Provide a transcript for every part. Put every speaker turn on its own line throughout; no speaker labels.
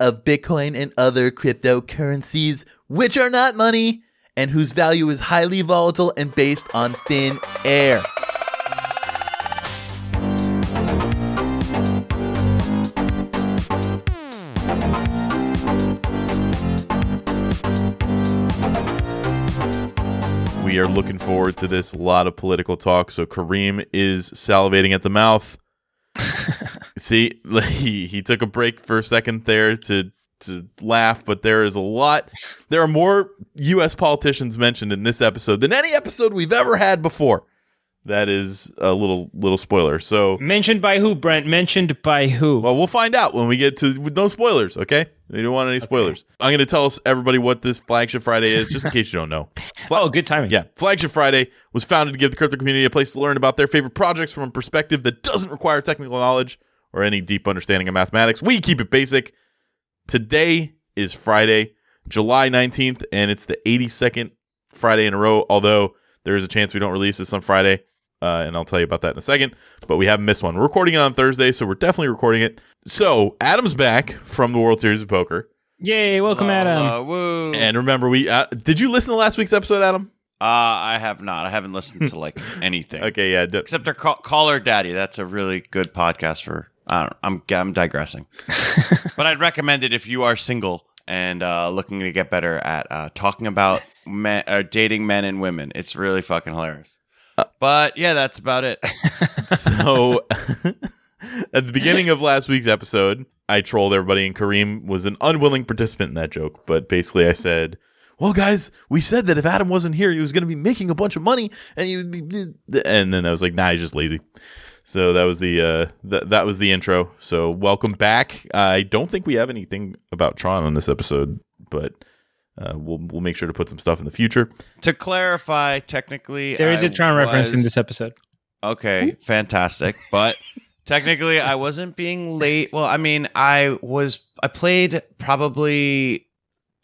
of Bitcoin and other cryptocurrencies, which are not money and whose value is highly volatile and based on thin air.
We are looking forward to this. A lot of political talk. So Kareem is salivating at the mouth. See, he, he took a break for a second there to to laugh, but there is a lot. There are more U.S. politicians mentioned in this episode than any episode we've ever had before. That is a little little spoiler. So
Mentioned by who, Brent? Mentioned by who?
well, we'll find out when we get to with no spoilers. Okay, we don't want any spoilers. I'm going to tell us everybody what this flagship Friday is, just in case you don't know.
oh, good timing.
Yeah, Flagship Friday was founded to give the crypto community a place to learn about their favorite projects from a perspective that doesn't require technical knowledge or any deep understanding of mathematics. We keep it basic. Today is Friday, July 19th, and it's the 82nd Friday in a row, although there is a chance we don't release this on Friday. Uh, and I'll tell you about that in a second. But we haven't missed one. We're recording it on Thursday, so we're definitely recording it. So Adam's back from the World Series of Poker,
Yay! Welcome, Adam.
Hello, woo.
and remember, we uh, did you listen to last week's episode, Adam?
uh, I have not. I haven't listened to like anything
Okay, yeah. d-
except their call, Caller Daddy. That's a really good podcast for. I don't. I'm I'm digressing, but I'd recommend it if you are single and uh, looking to get better at uh, talking about men, uh, dating men and women. It's really fucking hilarious. But yeah, that's about it.
so at the beginning of last week's episode, I trolled everybody, and Kareem was an unwilling participant in that joke. But basically, I said, "Well, guys, we said that if Adam wasn't here, he was going to be making a bunch of money, and he would be." And then I was like, "Nah, he's just lazy." So that was the uh, th- that was the intro. So welcome back. I don't think we have anything about Tron on this episode, but uh, we'll we'll make sure to put some stuff in the future.
to clarify, technically,
There is
a
a Tron reference in this episode.
Okay, fantastic. But technically, I wasn't being late. Well, I mean, I was. I played probably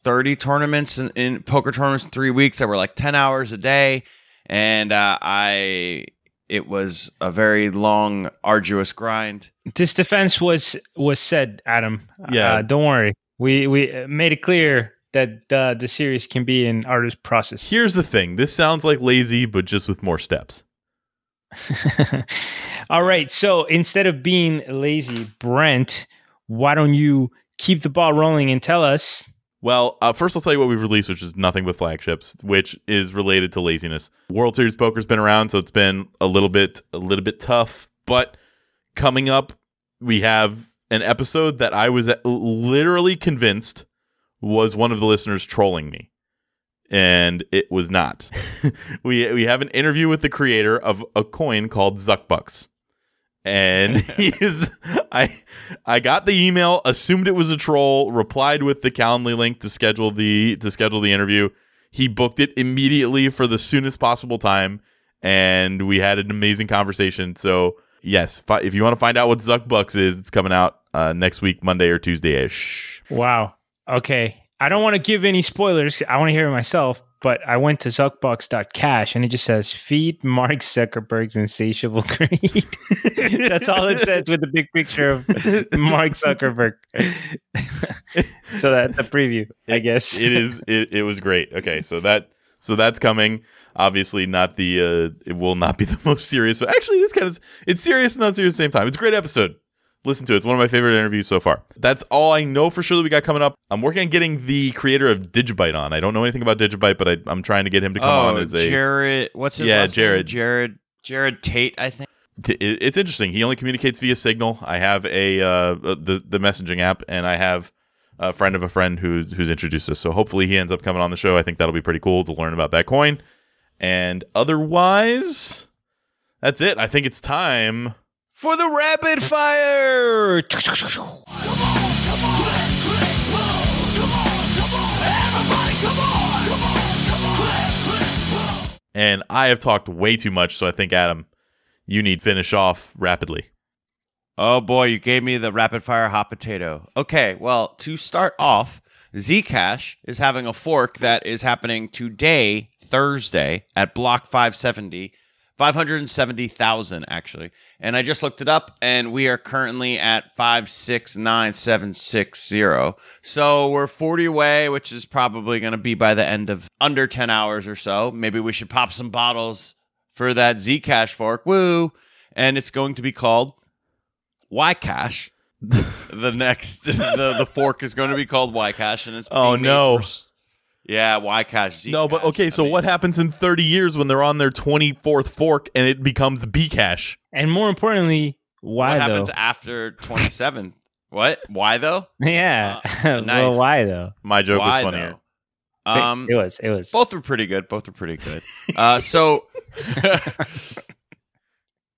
thirty tournaments in, in poker tournaments in three weeks that were like ten hours a day, and uh, I. It was a very long, arduous grind.
This defense was was said, Adam.
Yeah.
Uh, don't worry. We we uh, made it clear that uh, the series can be an artist process.
Here's the thing: this sounds like lazy, but just with more steps.
All right. So instead of being lazy, Brent, why don't you keep the ball rolling and tell us?
Well, uh, first I'll tell you what we've released, which is nothing but flagships, which is related to laziness. World Series poker's been around, so it's been a little bit a little bit tough. But coming up, we have an episode that I was literally convinced was one of the listeners trolling me, and it was not. we we have an interview with the creator of a coin called Zuckbucks. And he's I I got the email, assumed it was a troll, replied with the Calendly link to schedule the to schedule the interview. He booked it immediately for the soonest possible time, and we had an amazing conversation. So yes, fi- if you want to find out what Zuckbucks is, it's coming out uh, next week, Monday or Tuesday ish.
Wow. Okay. I don't want to give any spoilers. I want to hear it myself, but I went to zuckbucks.cash and it just says feed Mark Zuckerberg's insatiable greed. That's all it says with the big picture of Mark Zuckerberg. so that's a preview, I guess.
it is it, it was great. Okay, so that so that's coming. Obviously, not the uh, it will not be the most serious, but actually, this kind of it's serious and not serious at the same time. It's a great episode. Listen to it. It's one of my favorite interviews so far. That's all I know for sure that we got coming up. I'm working on getting the creator of Digibyte on. I don't know anything about Digibyte, but I, I'm trying to get him to come on as a.
Oh, Jared. What's his
Yeah,
last name?
Jared.
Jared. Jared Tate, I think.
It's interesting. He only communicates via Signal. I have a uh, the the messaging app, and I have a friend of a friend who's who's introduced us. So hopefully he ends up coming on the show. I think that'll be pretty cool to learn about that coin. And otherwise, that's it. I think it's time.
For the rapid fire.
And I have talked way too much, so I think Adam, you need to finish off rapidly.
Oh boy, you gave me the rapid fire hot potato. Okay, well, to start off, Zcash is having a fork that is happening today, Thursday, at Block 570. 570,000 actually. And I just looked it up and we are currently at 569760. So we're 40 away, which is probably going to be by the end of under 10 hours or so. Maybe we should pop some bottles for that Zcash fork. Woo! And it's going to be called Ycash. the next the the fork is going to be called Ycash and it's
Oh,
no. made
no.
to res- yeah, Ycash.
No, but okay, so
I mean-
what happens in 30 years when they're on their 24th fork and it becomes Bcash?
And more importantly, why
what
though?
happens after 27? what? Why though?
yeah.
nice.
well, why though?
My joke
Why
was funnier.
though? Um,
it was. It was.
both were pretty good. Both were pretty good. Uh, so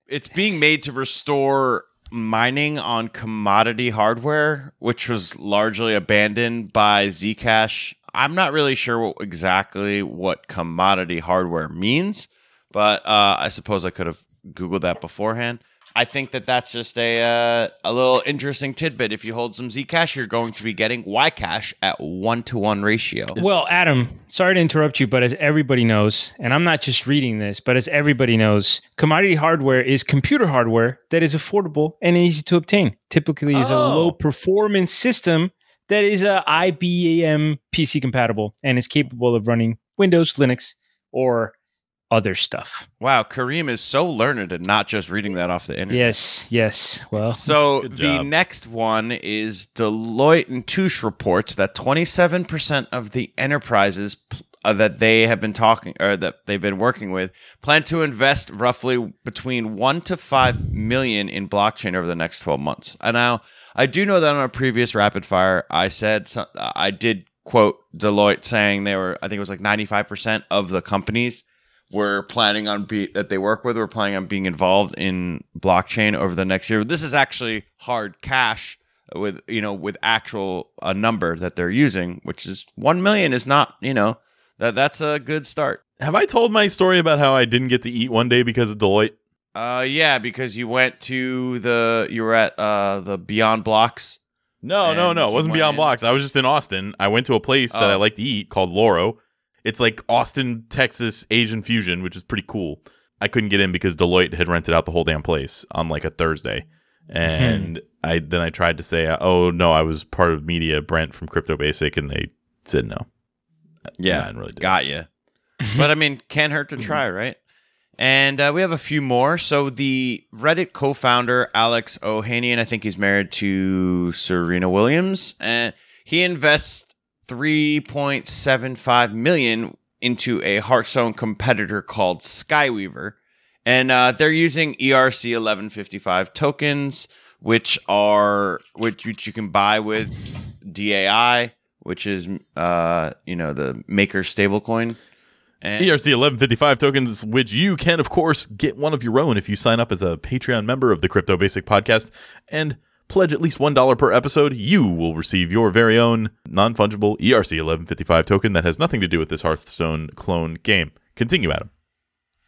it's being made to restore mining on commodity hardware, which was largely abandoned by Zcash. I'm not really sure what, exactly what commodity hardware means, but uh, I suppose I could have googled that beforehand. I think that that's just a uh, a little interesting tidbit. If you hold some Zcash, you're going to be getting Ycash at one to one ratio.
Well, Adam, sorry to interrupt you, but as everybody knows, and I'm not just reading this, but as everybody knows, commodity hardware is computer hardware that is affordable and easy to obtain. Typically, is a
Oh.
low performance system that is a IBM PC compatible and is capable of running Windows, Linux, or other stuff.
Wow, Kareem is so learned and not just reading that off the internet.
Yes, yes. Well,
So the next one is Deloitte and Touche reports that 27% of the enterprises pl- uh, that they have been talking or that they've been working with plan to invest roughly between 1 to 5 million in blockchain over the next 12 months. And now I do know that on a previous rapid fire I said I did quote Deloitte saying they were I think it was like 95% of the companies were planning on be that they work with were planning on being involved in blockchain over the next year. This is actually hard cash with you know with actual a number that they're using, which is one million is not you know that that's a good start.
Have I told my story about how I didn't get to eat one day because of Deloitte?
Uh, yeah, because you went to the you were at uh the Beyond Blocks.
No, no, no. It wasn't Beyond
in.
Blocks. I was just in Austin. I went to a place that I
Oh.
like to eat called Loro. It's like Austin, Texas Asian fusion, which is pretty cool. I couldn't get in because Deloitte had rented out the whole damn place on like a Thursday. And I then I tried to say, "Oh no, I was part of media, Brent from Crypto Basic," and they said no.
Yeah,
didn't really do
got you. but I mean, can't hurt to try, right? And uh, we have a few more. So the Reddit co-founder Alex Ohanian, I think he's married to Serena Williams, and he invests three point seven five million into a Hearthstone competitor called Skyweaver, and uh, they're using ERC eleven fifty five tokens, which are which, which you can buy with DAI, which is uh, you know the maker stablecoin. And
ERC 1155 tokens, which you can, of course, get one of your own if you sign up as a Patreon member of the Crypto Basic Podcast and pledge at least $1 per episode. You will receive your very own non fungible ERC 1155 token that has nothing to do with this Hearthstone clone game. Continue, Adam.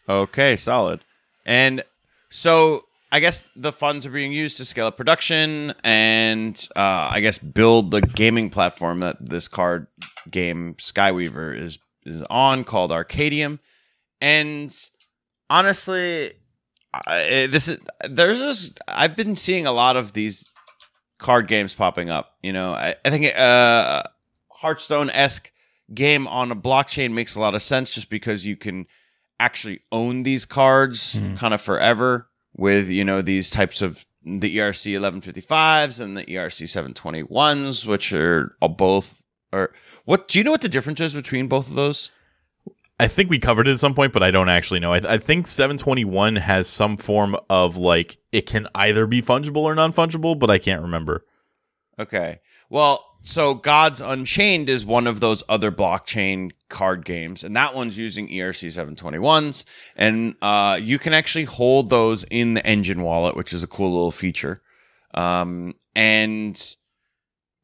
Okay, solid. And so I guess the funds are being used to scale up production and uh, I guess build the gaming platform that this card game Skyweaver is is on called Arcadeum. And honestly, I, this is there's just I've been seeing a lot of these card games popping up. You know, I, I think uh, Hearthstone esque game on a blockchain makes a lot of sense just because you can actually own these cards
Mhm.
kind of forever with you know these types of the ERC 1155s and the ERC 721s which are both or what do you know what the difference is between both of those
I think we covered it at some point, but I don't actually know. I, I think 721 has some form of like it can either be fungible or non fungible, but I can't remember.
Okay. Well, so Gods Unchained is one of those other blockchain card games, and that one's using ERC 721s. And uh, you can actually hold those in the Enjin wallet, which is a cool little feature. Um, and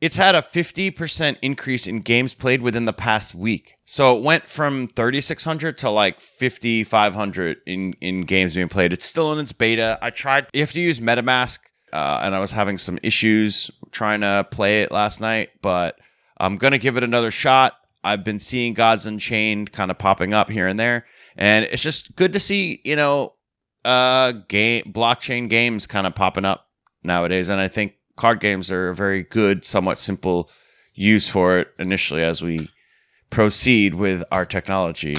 it's had a 50% increase in games played within the past week. So it went from 3,600 to like 5,500 in, in games being played. It's still in its beta. I tried, you have to use MetaMask, uh, and I was having some issues trying to play it last night, but I'm to give it another shot. I've been seeing Gods Unchained kind of popping up here and there. and it's just good to see you know uh game blockchain games kind of popping up nowadays and i think card games are a very good somewhat simple use for it initially as we proceed with our technology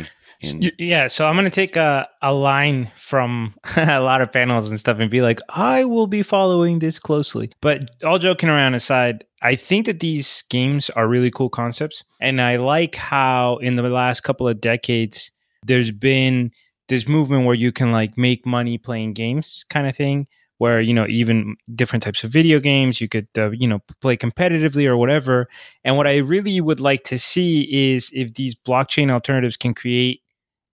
Y- Yeah, so I'm gonna take a, a line from a lot of panels and stuff and be like, I will be following this closely. But all joking around aside, I think that these games are really cool concepts, and I like how in the last couple of decades there's been this movement where you can like make money playing games, kind of thing. Where you know even different types of video games, you could uh, you know play competitively or whatever. And what I really would like to see is if these blockchain alternatives can create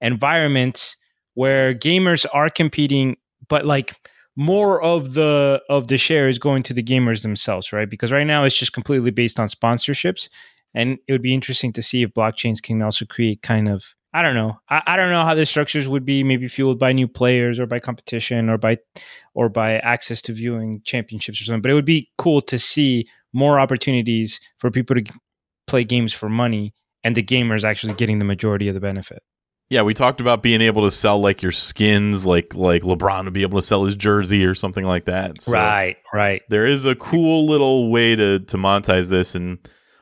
environments where gamers are competing but like more of the of the share is going to the gamers themselves right? Because right now it's just completely based on sponsorships and it would be interesting to see if blockchains can also create kind of i don't know i, I don't know how the structures would be maybe fueled by new players or by competition or by or by access to viewing championships or something but it would be cool to see more opportunities for people to play games for money and the gamers actually getting the majority of the benefit
Yeah, we talked about being able to sell like your skins, like like LeBron to be able to sell his jersey or something like that. So
right right
There is a cool little way to to monetize this, and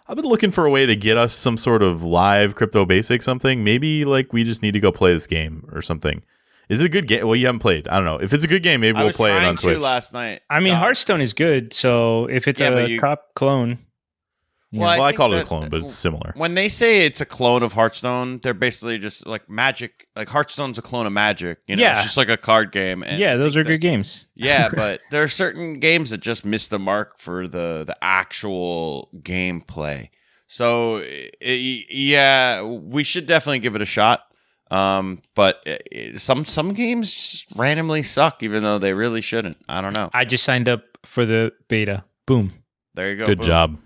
I've been looking for a way to get us some sort of live crypto basic something. Maybe like we just need to go play this game or something. Is it a good game? Well, you haven't played. I don't know. If it's a good game, maybe
I
we'll
was
play it
trying
on
to
Twitch.
last night.
I mean, Hearthstone is good. So if it's
Yeah,
a
you-
cop clone,
Well,
well, I,
think
called it a clone, but it's similar.
When they say it's a clone of Hearthstone, they're basically just like magic. Like Hearthstone's a clone of Magic. You know,
Yeah.
it's just like a card game. And
yeah, those are
that-
good games.
yeah, but there are certain games that just miss the mark for the the actual gameplay. So i- yeah, we should definitely give it a shot. Um, but i- i- some some games just randomly suck, even though they really shouldn't. I don't know.
I just signed up for the beta. Boom.
There you go.
Good
boom.
job.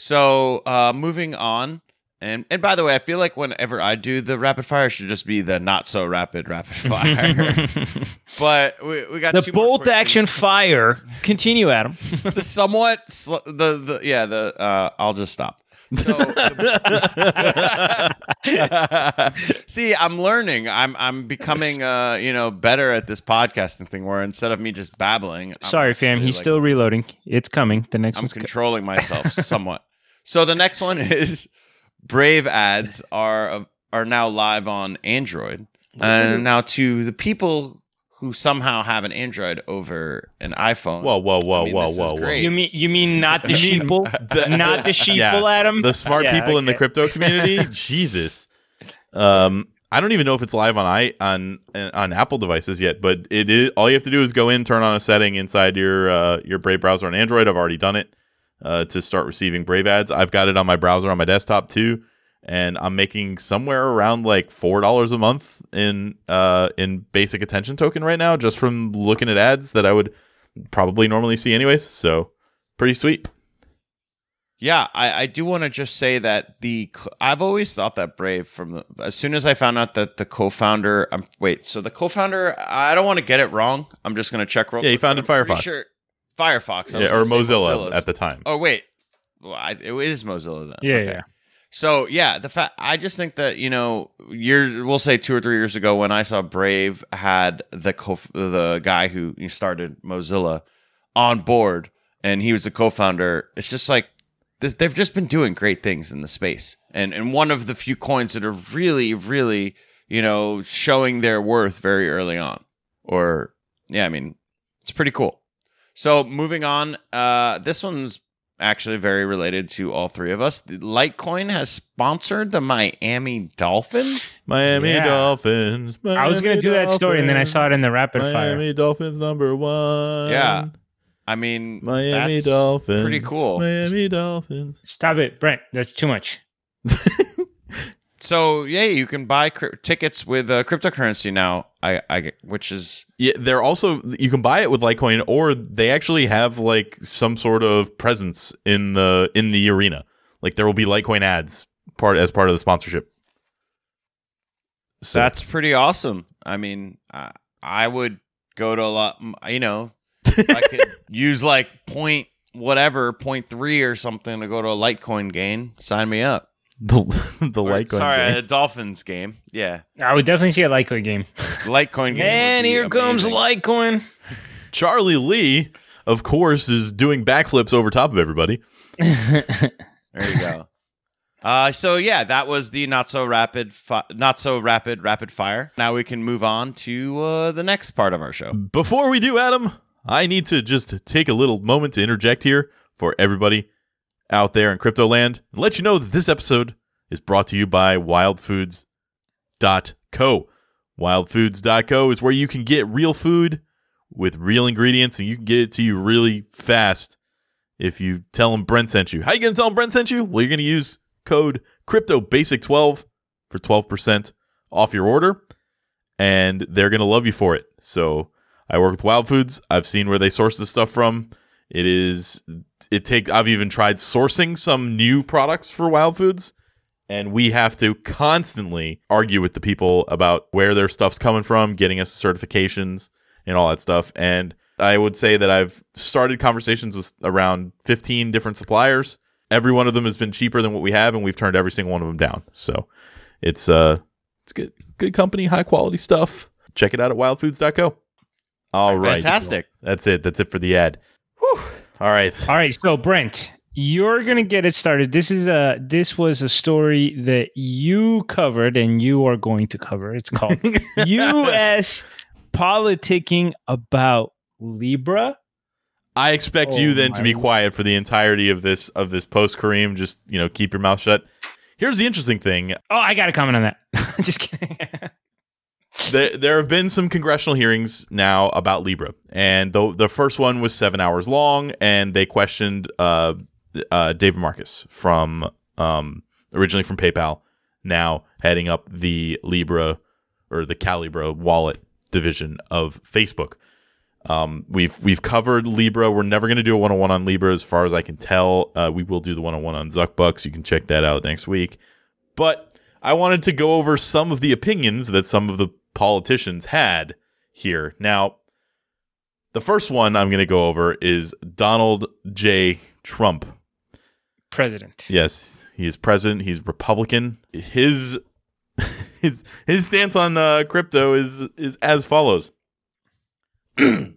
So uh, moving on, and and by the way, I feel like whenever I do the rapid fire, it should just be the not so rapid rapid fire. but we, we got
the
two
bolt
quick
action fire. Continue, Adam.
the somewhat sl- the the yeah the uh, I'll just stop. So see, I'm learning. I'm I'm becoming uh you know better at this podcasting thing. Where instead of me just babbling, I'm
Sorry, fam. He's
like,
still reloading. It's coming. The next
I'm
one's co-
controlling myself somewhat. So the next one is Brave ads are are now live on Android, and now to the people who somehow have an Android over an iPhone.
Whoa, whoa, whoa,
I mean,
whoa,
this is
whoa, whoa.
You mean you mean not the
You
sheeple?
the-
not the
the-
sheeple,
yeah,
Adam.
the smart
Yeah,
people in the crypto community. Jesus. Um, I don't even know if it's live on i on on Apple devices yet, but it is. All you have to do is go in, turn on a setting inside your uh, your Brave browser on Android. I've already done it uh, to start receiving Brave ads. I've got it on my browser on my desktop too, and I'm making somewhere around like four dollars a month in uh, in basic attention token right now, just from looking at ads that I would probably normally see anyways. So pretty sweet.
Yeah, I, I do want to just say that the I've always thought that Brave from the as soon as I found out that the co-founder um wait so the co-founder I don't want to get it wrong I'm just gonna check real
Yeah, he
quick, but
founded Firefox.
sure- Firefox I
Yeah, or Mozilla
Mozilla's.
at the time.
oh wait well, I, it is Mozilla then
Yeah,
Okay.
yeah.
So yeah, the fact I just think that you know, years we'll say two or three years ago when I saw Brave had the co the guy who started Mozilla on board and he was the co-founder. It's just like this, they've just been doing great things in the space, and and one of the few coins that are really really you know showing their worth very early on. Or yeah, I mean, it's pretty cool. So moving on, uh, this one's actually very related to all three of us. The Litecoin has sponsored the Miami Dolphins.
Miami
Yeah.
Dolphins.
I was gonna
Miami
do that story, and then I saw it in the rapid fire.
Miami Dolphins number one.
Yeah. I mean,
Miami
that's
Dolphins.
pretty cool.
Miami Dolphins.
Stop it, Brent. That's too much.
So yeah, you can buy cr- tickets with uh, cryptocurrency now. I, I, which is
Yeah, they're also you can buy it with Litecoin, or they actually have like some sort of presence in the in the arena. Like there will be Litecoin ads part as part of the sponsorship. So
that's pretty awesome. I mean, I, I would go to a lot. You know, I could use like point whatever point three or something to go to a Litecoin gain. Sign me up.
The the
Or-
Litecoin.
Sorry,
game.
a Dolphins game. Yeah,
I would definitely see a Litecoin game.
Litecoin game.
And
would be
here comes
amazing.
Litecoin.
Charlie Lee, of course, is doing backflips over top of everybody.
There you go. Uh, so yeah, that was the not so rapid, fi- not so rapid, rapid fire. Now we can move on to uh, the next part of our show.
Before we do, Adam, I need to just take a little moment to interject here for everybody out there in crypto land and let you know that this episode is brought to you by wildfoods.co. Wildfoods.co is where you can get real food with real ingredients and you can get it to you really fast if you tell them Brent sent you. How you going to tell them Brent sent you? Well, you're going to use code CryptoBasic12 for 12% off your order and they're going to love you for it. So I work with Wild Foods. I've seen where they source this stuff from. It is it take I've even tried sourcing some new products for Wild Foods and we have to constantly argue with the people about where their stuff's coming from, getting us certifications and all that stuff. And I would say that I've started conversations with around 15 different suppliers. Every one of them has been cheaper than what we have and we've turned every single one of them down. So it's uh it's good good company, high quality stuff. Check it out at wildfoods.co. All right.
Fantastic.
That's it. That's it for the ad. Whew. All right.
All right, so Brent, you're gonna get it started. This is a this was a story that you covered and you are going to cover. It's called U.S. politicking about Libra.
I expect
Oh
you then to be quiet for the entirety of this of this post Kareem. Just you know, keep your mouth shut. Here's the interesting thing:
Oh, I got a comment on that. Just kidding.
there, there have been some congressional hearings now about Libra, and the the first one was seven hours long, and they questioned uh, uh, David Marcus from um, originally from PayPal, now heading up the Libra or the Calibra wallet division of Facebook. Um, we've we've covered Libra. We're never going to do a one on one on Libra, as far as I can tell. Uh, we will do the one on one on Zuckbucks. You can check that out next week. But I wanted to go over some of the opinions that some of the politicians had here. Now, the first one I'm going to go over is Donald J. Trump.
President.
Yes, he is president. He's Republican. His his his stance on uh, crypto is is as follows.
I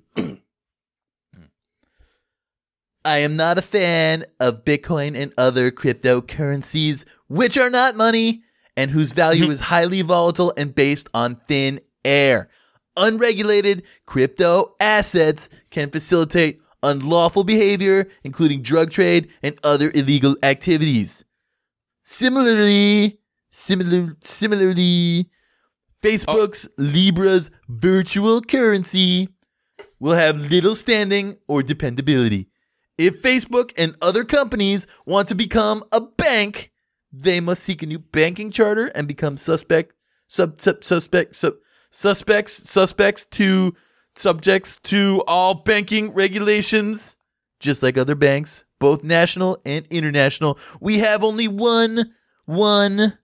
am not a fan of Bitcoin and other cryptocurrencies, which are not money and whose value mm-hmm. is highly volatile and based on thin air. Unregulated crypto assets can facilitate unlawful behavior, including drug trade and other illegal activities. Similarly, similar, similarly, Facebook's Libra's virtual currency will have little standing or dependability. If Facebook and other companies want to become a bank, they must seek a new banking charter and become suspect sub, sub suspect sub, suspects suspects to subjects to all banking regulations. Just like other banks both national and international we have only one one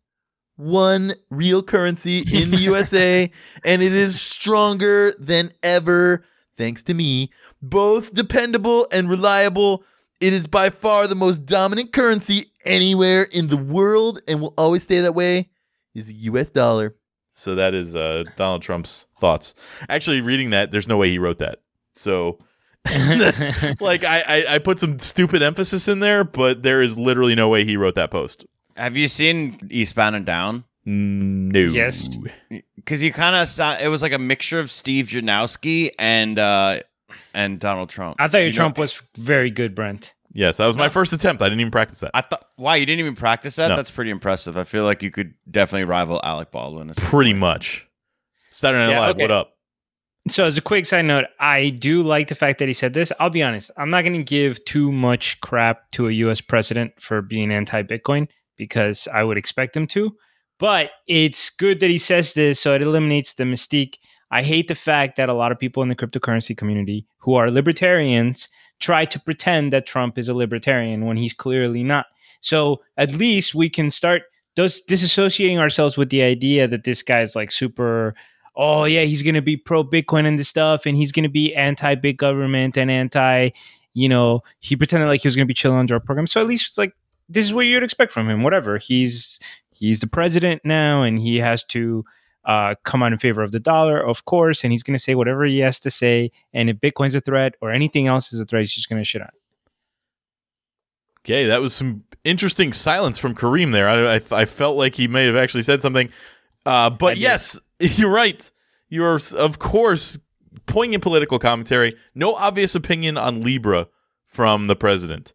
one real currency in the USA and it is stronger than ever thanks to me. Both dependable and reliable it is by far the most dominant currency anywhere in the world and will always stay that way is the US dollar
So that is uh, Donald Trump's thoughts. Actually, reading that, there's no way he wrote that. So, like, I, I I put some stupid emphasis in there, but there is literally no way he wrote that post.
Have you seen Eastbound and Down?
No.
Yes.
Because you kind of sound. It was like a mixture of Steve Janowski and uh and Donald Trump.
I thought
Do
your
you know-
Trump was very good, Brent.
Yes, that was my first attempt. I didn't even practice that.
I thought. Why you didn't even practice that?
No.
That's pretty impressive. I feel like you could definitely rival Alec Baldwin.
Pretty much. Saturday Night
Yeah,
Live.
okay.
What up?
So, as a quick side note, I do like the fact that he said this. I'll be honest, I'm not going to give too much crap to a US president for being anti Bitcoin because I would expect him to. But it's good that he says this so it eliminates the mystique. I hate the fact that a lot of people in the cryptocurrency community who are libertarians try to pretend that Trump is a libertarian when he's clearly not. So, at least we can start disassociating ourselves with the idea that this guy's like super oh yeah, he's gonna be pro Bitcoin and this stuff, and he's gonna be anti big government and anti, you know, he pretended like he was gonna be chilling on our program. So at least it's like this is what you'd expect from him. Whatever he's he's the president now, and he has to uh, come out in favor of the dollar, of course, and he's going to say whatever he has to say. And if Bitcoin's a threat or anything else is a threat, he's just going to shit on.
Okay, that was some interesting silence from Kareem there. I, I, I felt like he may have actually said something. Uh, but yes, you're right. You're, of course, poignant political commentary. No obvious opinion on Libra from the president.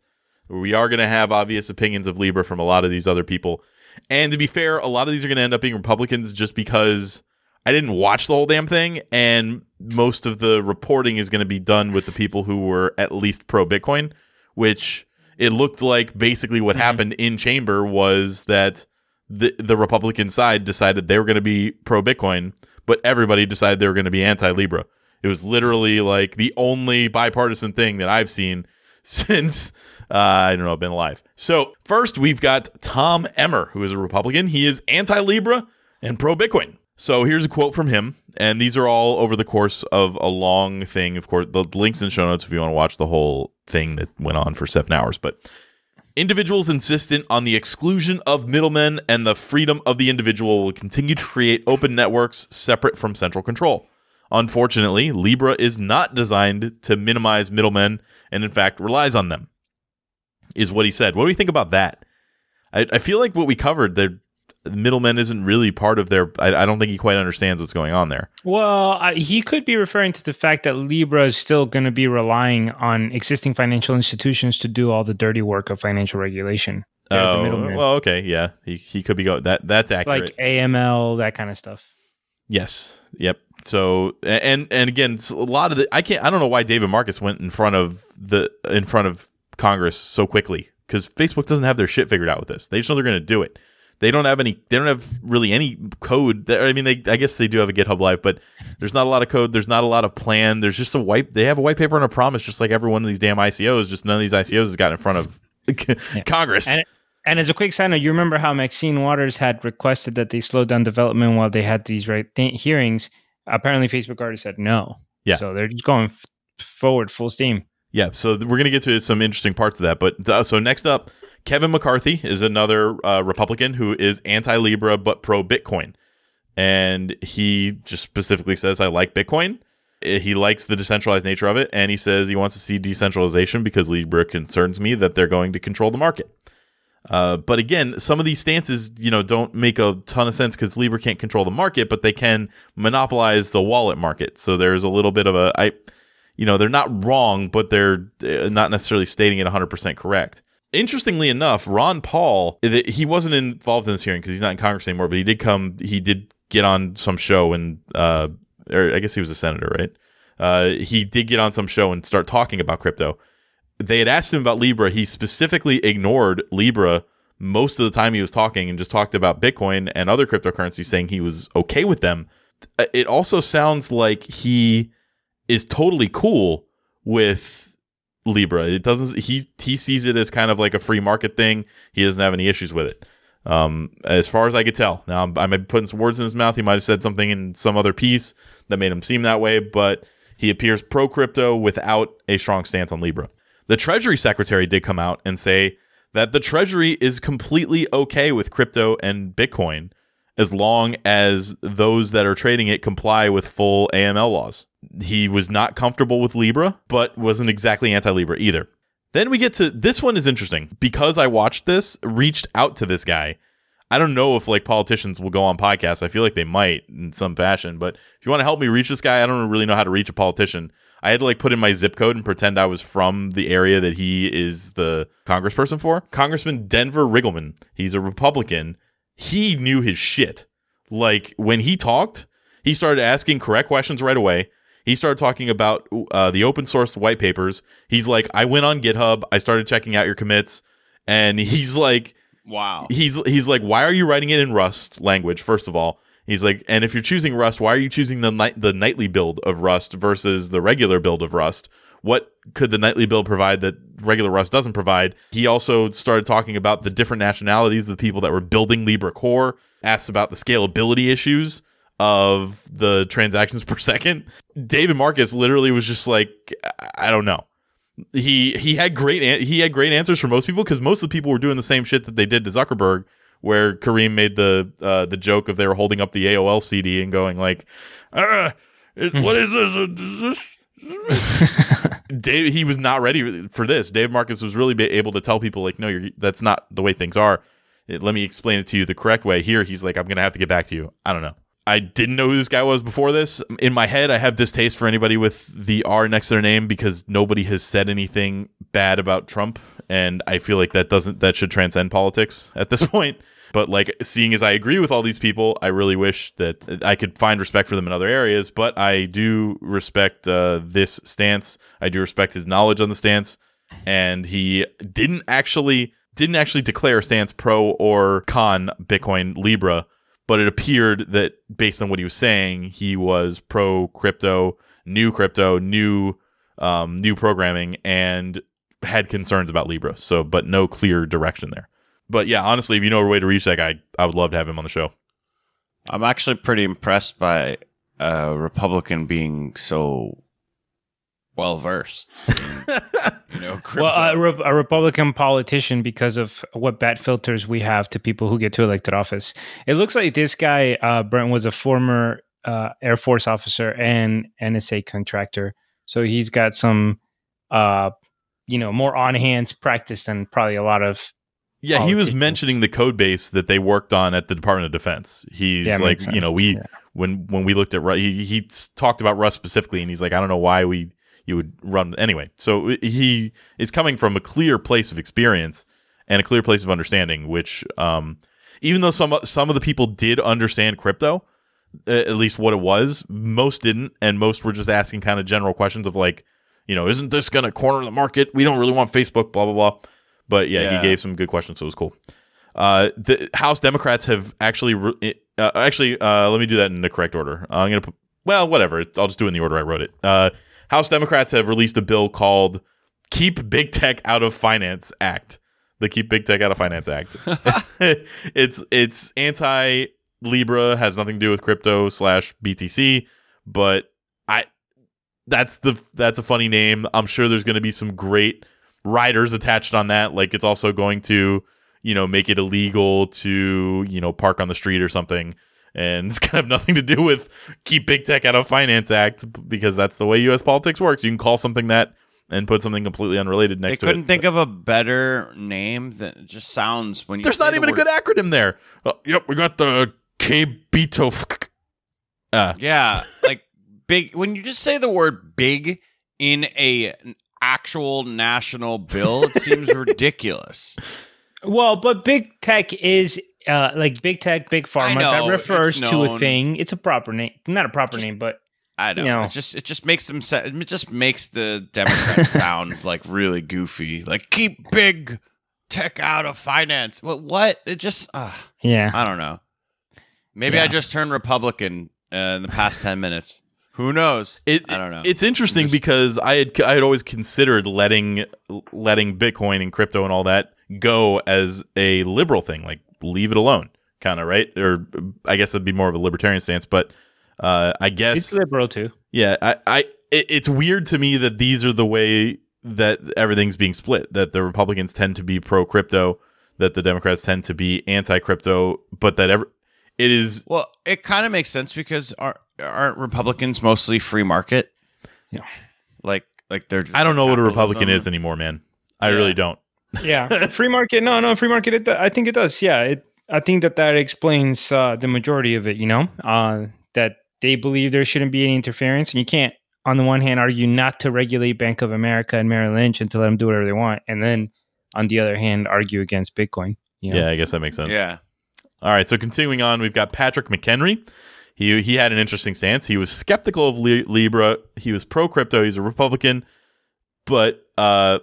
We are going to have obvious opinions of Libra from a lot of these other people. And to be fair, a lot of these are going to end up being Republicans just because I didn't watch the whole damn thing. And most of the reporting is going to be done with the people who were at least pro Bitcoin, which it looked like basically what mm-hmm. happened in chamber was that the the Republican side decided they were going to be pro Bitcoin, but everybody decided they were going to be anti Libra. It was literally like the only bipartisan thing that I've seen since uh, I don't know, I've been alive. So first we've got Tom Emmer, who is a Republican. He is anti Libra and pro Bitcoin. So here's a quote from him, and these are all over the course of a long thing. Of course, the links in show notes if you want to watch the whole thing that went on for seven hours. But individuals insistent on the exclusion of middlemen and the freedom of the individual will continue to create open networks separate from central control. Unfortunately, Libra is not designed to minimize middlemen and, in fact, relies on them, is what he said. What do we think about that? I, I feel like what we covered, the middleman isn't really part of their. I, I don't think he quite understands what's going on there.
Well, I, he could be referring to the fact that Libra is still going to be relying on existing financial institutions to do all the dirty work of financial regulation.
Oh, well, okay, yeah, he, he could be going. That that's accurate.
like AML, that kind of stuff.
Yes. Yep. So and and again, a lot of the I can't I don't know why David Marcus went in front of the in front of Congress so quickly because Facebook doesn't have their shit figured out with this. They just know they're going to do it. They don't have any. They don't have really any code. That, I mean, they. I guess they do have a GitHub Live, but there's not a lot of code. There's not a lot of plan. There's just a white. They have a white paper and a promise, just like every one of these damn ICOs. Just none of these ICOs has got in front of Congress.
And and as a quick side note, you remember how Maxine Waters had requested that they slow down development while they had these right th- hearings. Apparently, Facebook already said no.
Yeah.
So they're just going f- forward full steam.
Yeah, so we're going to get to some interesting parts of that. But uh, so next up, Kevin McCarthy is another uh, Republican who is anti Libra but pro Bitcoin. And he just specifically says, I like Bitcoin. Uh, He likes the decentralized nature of it. And he says he wants to see decentralization because Libra concerns me that they're going to control the market. Uh, but again, some of these stances, you know, don't make a ton of sense because Libra can't control the market, but they can monopolize the wallet market. So there's a little bit of a, I, you know, they're not wrong, but they're uh, not necessarily stating it 100% correct. Interestingly enough, Ron Paul, he wasn't involved in this hearing because he's not in Congress anymore, but he did come, he did get on some show and, uh, or I guess he was a senator, right? Uh, he did get on some show and start talking about crypto. They had asked him about Libra. He specifically ignored Libra most of the time he was talking and just talked about Bitcoin and other cryptocurrencies, saying he was okay with them. Uh, It also sounds like he is totally cool with Libra. It doesn't he he sees it as kind of like a free market thing. He doesn't have any issues with it. Um, as far as I could tell. Now I might be putting some words in his mouth. He might have said something in some other piece that made him seem that way, but he appears pro crypto without a strong stance on Libra. The Treasury Secretary did come out and say that the Treasury is completely okay with crypto and Bitcoin as long as those that are trading it comply with full AML laws. He was not comfortable with Libra, but wasn't exactly anti Libra either. Then we get to this one is interesting because I watched this, reached out to this guy. I don't know if like politicians will go on podcasts. I feel like they might in some fashion, but if you want to help me reach this guy, I don't really know how to reach a politician. I had to like put in my zip code and pretend I was from the area that he is the congressperson for. Congressman Denver Riggleman. He's a Republican. He knew his shit. Like when he talked, he started asking correct questions right away. He started talking about uh, the open source white papers. He's like, I went on GitHub. I started checking out your commits, and he's like,
Wow.
he's he's like, why are you writing it in Rust language? First of all, he's like, and if you're choosing Rust, why are you choosing the the nightly build of Rust versus the regular build of Rust? What could the nightly build provide that regular Rust doesn't provide? He also started talking about the different nationalities of the people that were building Libra Core. Asked about the scalability issues of the transactions per second. David Marcus literally was just like, I don't know. he he had great an- he had great answers for most people because most of the people were doing the same shit that they did to Zuckerberg, where Kareem made the uh, the joke of they were holding up the AOL CD and going like, uh, it, "What is this? Uh, Is this?" Dave, he was not ready for this. Dave Marcus was really able to tell people like, "No, you're that's not the way things are." It- let me explain it to you the correct way. Here, he's like, "I'm gonna have to get back to you." I don't know. I didn't know who this guy was before this. In my head, I have distaste for anybody with the R next to their name because nobody has said anything bad about Trump, and I feel like that doesn't that should transcend politics at this point. But like seeing as I agree with all these people, I really wish that I could find respect for them in other areas. But I do respect uh, this stance. I do respect his knowledge on the stance, and he didn't actually didn't actually declare a stance pro or con Bitcoin Libra but it appeared that based on what he was saying, he was pro crypto, new crypto, new um, new programming, and had concerns about Libra. So, but no clear direction there. But yeah, honestly, if you know a way to reach that guy, I would love to have him on the show.
I'm actually pretty impressed by a Republican being so well versed. you know, crypto.
Well, a, re- a Republican politician because of what bad filters we have to people who get to elected office. It looks like this guy, uh, Brent, was a former uh, Air Force officer and NSA contractor. So he's got some, uh, you know, more on hands practice than probably a lot of.
Yeah, he was mentioning the code base that they worked on at the Department of Defense. He's
Yeah,
like, you know, we
Yeah.
when when we looked at he he talked about Rust specifically, and he's like, I don't know why we you would run anyway. So he is coming from a clear place of experience and a clear place of understanding, which um, even though some some of the people did understand crypto, at least what it was, most didn't, and most were just asking kind of general questions of like, you know, isn't this going to corner the market? We don't really want Facebook, blah blah blah. But yeah,
Yeah.
he gave some good questions, so it was cool. Uh, the House Democrats have actually, re- uh, actually, uh, let me do that in the correct order. I'm gonna put, well, whatever. It's- I'll just do it in the order I wrote it. Uh, House Democrats have released a bill called "Keep Big Tech Out of Finance Act." The Keep Big Tech Out of Finance Act. it's it's anti Libra, has nothing to do with crypto slash BTC, but I that's the that's a funny name. I'm sure there's going to be some great riders attached on that. Like it's also going to you know make it illegal to you know park on the street or something. And it's kind of nothing to do with keep big tech out of finance act because that's the way U.S. politics works. You can call something that and put something completely unrelated
they
next to it.
I couldn't
it.
think of a better name that it just sounds when you.
There's not
the
even a good acronym there. Uh, yep, we got the KBTO. Uh,
Yeah, like big. When you just say the word "big" in a an actual national bill, it seems ridiculous.
Well, but big tech is uh, like big tech, big pharma.
know,
that refers to a thing. It's a proper name, not a proper
Just-
name, but
I don't
You
know.
know.
It just it just makes them sa- it just makes the Democrats sound like really goofy. Like keep big tech out of finance. What? What? It just. Uh,
yeah.
I don't know. Maybe
Yeah.
I just turned Republican uh, in the past ten minutes. Who knows?
It,
I don't know.
It's interesting
Just-
because I had I had always considered letting letting Bitcoin and crypto and all that go as a liberal thing, like leave it alone, kind of right. Or I guess it'd be more of a libertarian stance, but uh, I guess
It's liberal too.
yeah, I, I it, it's weird to me that these are the way that everything's being split. That the Republicans tend to be pro crypto, that the Democrats tend to be anti crypto, but that ever it is
Well, it kind of makes sense because aren't, aren't Republicans mostly free market?
Yeah.
Like like they're. Just
I don't know what a Republican is anymore, man. I
Yeah.
really don't.
Yeah, free market. No, no, free market. It, I think it does. Yeah, it. I think that that explains uh, the majority of it. You know, uh, that they believe there shouldn't be any interference, and you can't, on the one hand, argue not to regulate Bank of America and Merrill Lynch and to let them do whatever they want, and then on the other hand, argue against Bitcoin. You know?
Yeah, I guess that makes sense.
Yeah.
All right, so continuing on, we've got Patrick McHenry. He he had an interesting stance. He was skeptical of Li- Libra. He was pro crypto. He's a Republican, but uh,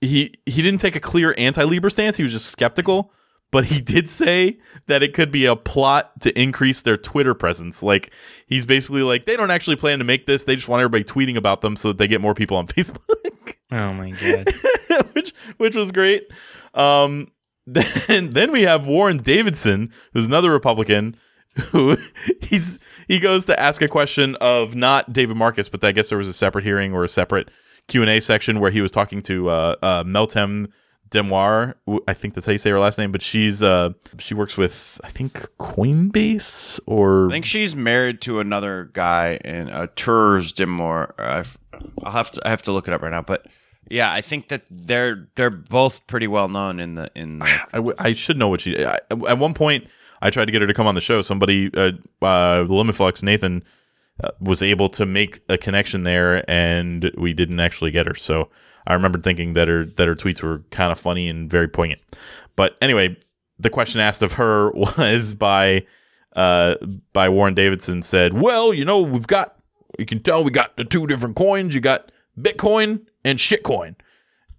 he he didn't take a clear anti Libra stance. He was just skeptical. But he did say that it could be a plot to increase their Twitter presence. Like he's basically like they don't actually plan to make this. They just want everybody tweeting about them so that they get more people on Facebook.
Oh my god.
which which was great. Um, then then we have Warren Davidson, who's another Republican, who he's he goes to ask a question of not David Marcus, but I guess there was a separate hearing or a separate Q and A section where he was talking to uh, uh, Meltem Demoir. I think that's how you say her last name, but she's uh, she works with I think Coinbase or
I think she's married to another guy in uh, Tours Demoir. I've, I'll have to I have to look it up right now, but yeah, I think that they're they're both pretty well known in the in the
I, w- I should know what she. I, at one point, I tried to get her to come on the show. Somebody, uh, uh, Limiflux Nathan, uh, was able to make a connection there, and we didn't actually get her. So I remember thinking that her that her tweets were kind of funny and very poignant. But anyway, the question asked of her was by uh, by Warren Davidson said, "Well, you know, we've got you can tell we got the two different coins. You got Bitcoin and shitcoin."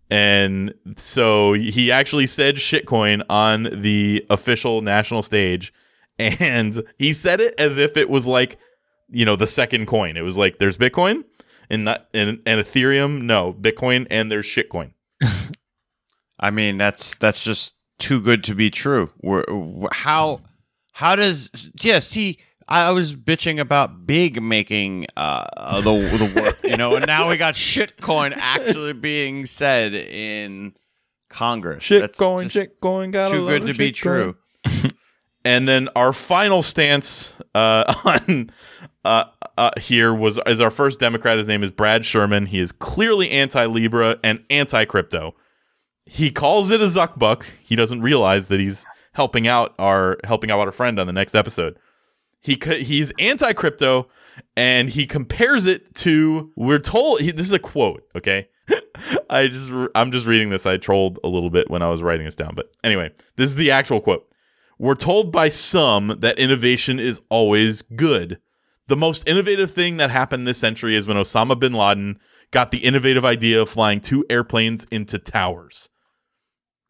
And so he actually said shitcoin on the official national stage. And he said it as if it was like, you know, the second coin. It was like there's Bitcoin and not and, and Ethereum, no, Bitcoin and there's shitcoin.
I mean, that's that's just too good to be true. We're, how how does yeah? See, I I was bitching about big making uh, the the work, you know, and now we got shitcoin actually being said in Congress. That's
Shitcoin,
just
shitcoin, got
too good to be true.
And then our final stance uh, on uh, uh, here was is our first Democrat. His name is Brad Sherman. He is clearly anti Libra and anti crypto. He calls it a zuckbuck. He doesn't realize that he's helping out our helping out our friend on the next episode. He he's anti crypto, and he compares it to. We're told he, this is a quote. Okay, I just I'm just reading this. I trolled a little bit when I was writing this down, but anyway, this is the actual quote. We're told by some that innovation is always good. The most innovative thing that happened this century is when Osama bin Laden got the innovative idea of flying two airplanes into towers.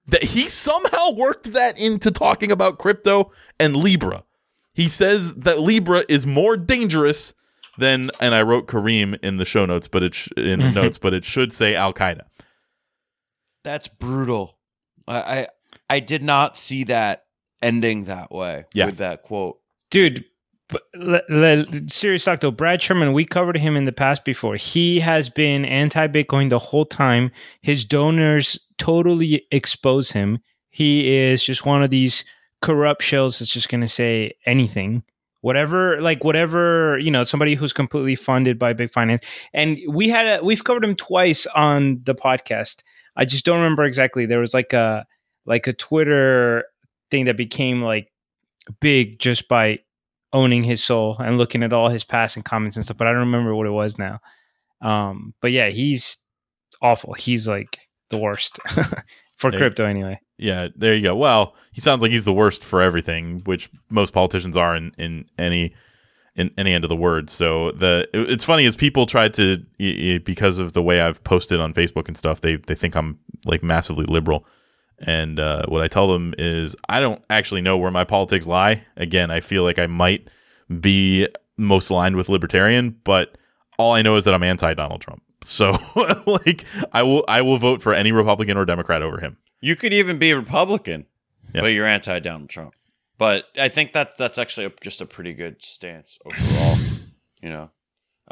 That he somehow worked that into talking about crypto and Libra. He says that Libra is more dangerous than, and I wrote Kareem in the show notes, but it sh- in the notes, but it should say Al Qaeda.
That's brutal. I, I I did not see that ending that way
Yeah.
with that quote.
dude. But le, le, serious talk though, Brad Sherman, we covered him in the past before. He has been anti-Bitcoin the whole time. His donors totally expose him. He is just one of these corrupt shells that's just going to say anything, whatever, like whatever you know, somebody who's completely funded by big finance. And we had a, we've covered him twice on the podcast. I just don't remember exactly. There was like a like a Twitter thing that became like big just by owning his soul and looking at all his past and comments and stuff. But I don't remember what it was now. Um, but yeah, he's awful. He's like the worst for
Hey.
crypto anyway.
Yeah, there you go. Well, he sounds like he's the worst for everything, which most politicians are in, in any in any end of the word. So the it's funny is people try to because of the way I've posted on Facebook and stuff. They they think I'm like massively liberal, and uh, what I tell them is I don't actually know where my politics lie. Again, I feel like I might be most aligned with libertarian, but all I know is that I'm anti Donald Trump. So like I will I will vote for any Republican or Democrat over him.
You could even be a Republican,
Yeah.
but you're anti Donald Trump. But I think that that's actually a, just a pretty good stance overall. you know.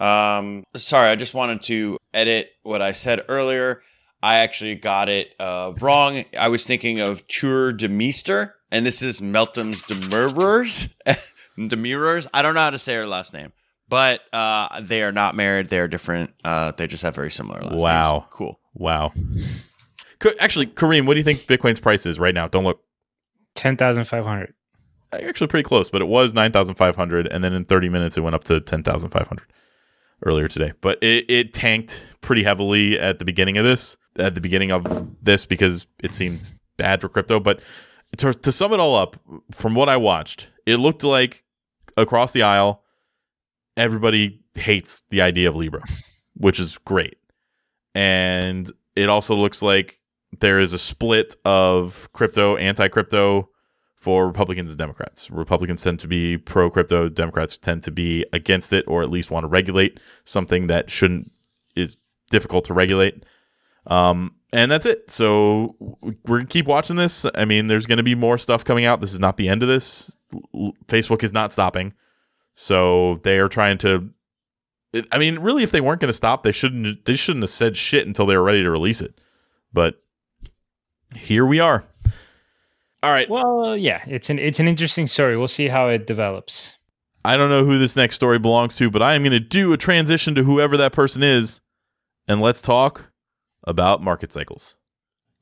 Um, sorry, I just wanted to edit what I said earlier. I actually got it uh, wrong. I was thinking of Tuur Demeester, and this is Meltem's Demirors. Demirors. I don't know how to say her last name, but uh, they are not married. They are different. Uh, they just have very similar last names.
Wow.
Cool.
Wow. Ka- Actually, Kareem, what do you think Bitcoin's price is right now? Don't look.
Ten thousand five hundred.
Actually, pretty close, but it was nine thousand five hundred, and then in thirty minutes it went up to ten thousand five hundred earlier today. But it, it tanked pretty heavily at the beginning of this, at the beginning of this, because it seemed bad for crypto. But to, to sum it all up, from what I watched, it looked like across the aisle, everybody hates the idea of Libra, which is great. And it also looks like there is a split of crypto, anti crypto for Republicans and Democrats. Republicans tend to be pro crypto, Democrats tend to be against it or at least want to regulate something that shouldn't is difficult to regulate. Um, and that's it. So we're gonna keep watching this. I mean, there's to be more stuff coming out. This is not the end of this. Facebook is not stopping, so they are trying to I mean, really, if they weren't going to stop, they shouldn't. They shouldn't have said shit until they were ready to release it. But here we are. All right.
Well, uh, yeah, it's an it's an interesting story. We'll see how it develops.
I don't know who this next story belongs to, but I am going to do a transition to whoever that person is, and let's talk about market cycles.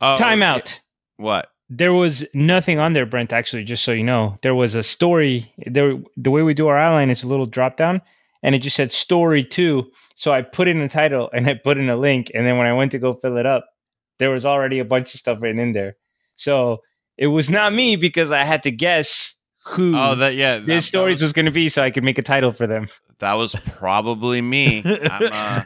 Oh,
Time
yeah.
out.
What?
There was nothing on there, Brent. Actually, just so you know, there was a story. There, the way we do our outline is a little drop down, and it just said story two. So I put in a title and I put in a link, and then when I went to go fill it up, there was already a bunch of stuff written in there. So it was not me because I had to guess who
Oh, that yeah. that-
this
that
stories
was-
was going to be, so I could make a title for them.
That was probably me. I'm, uh,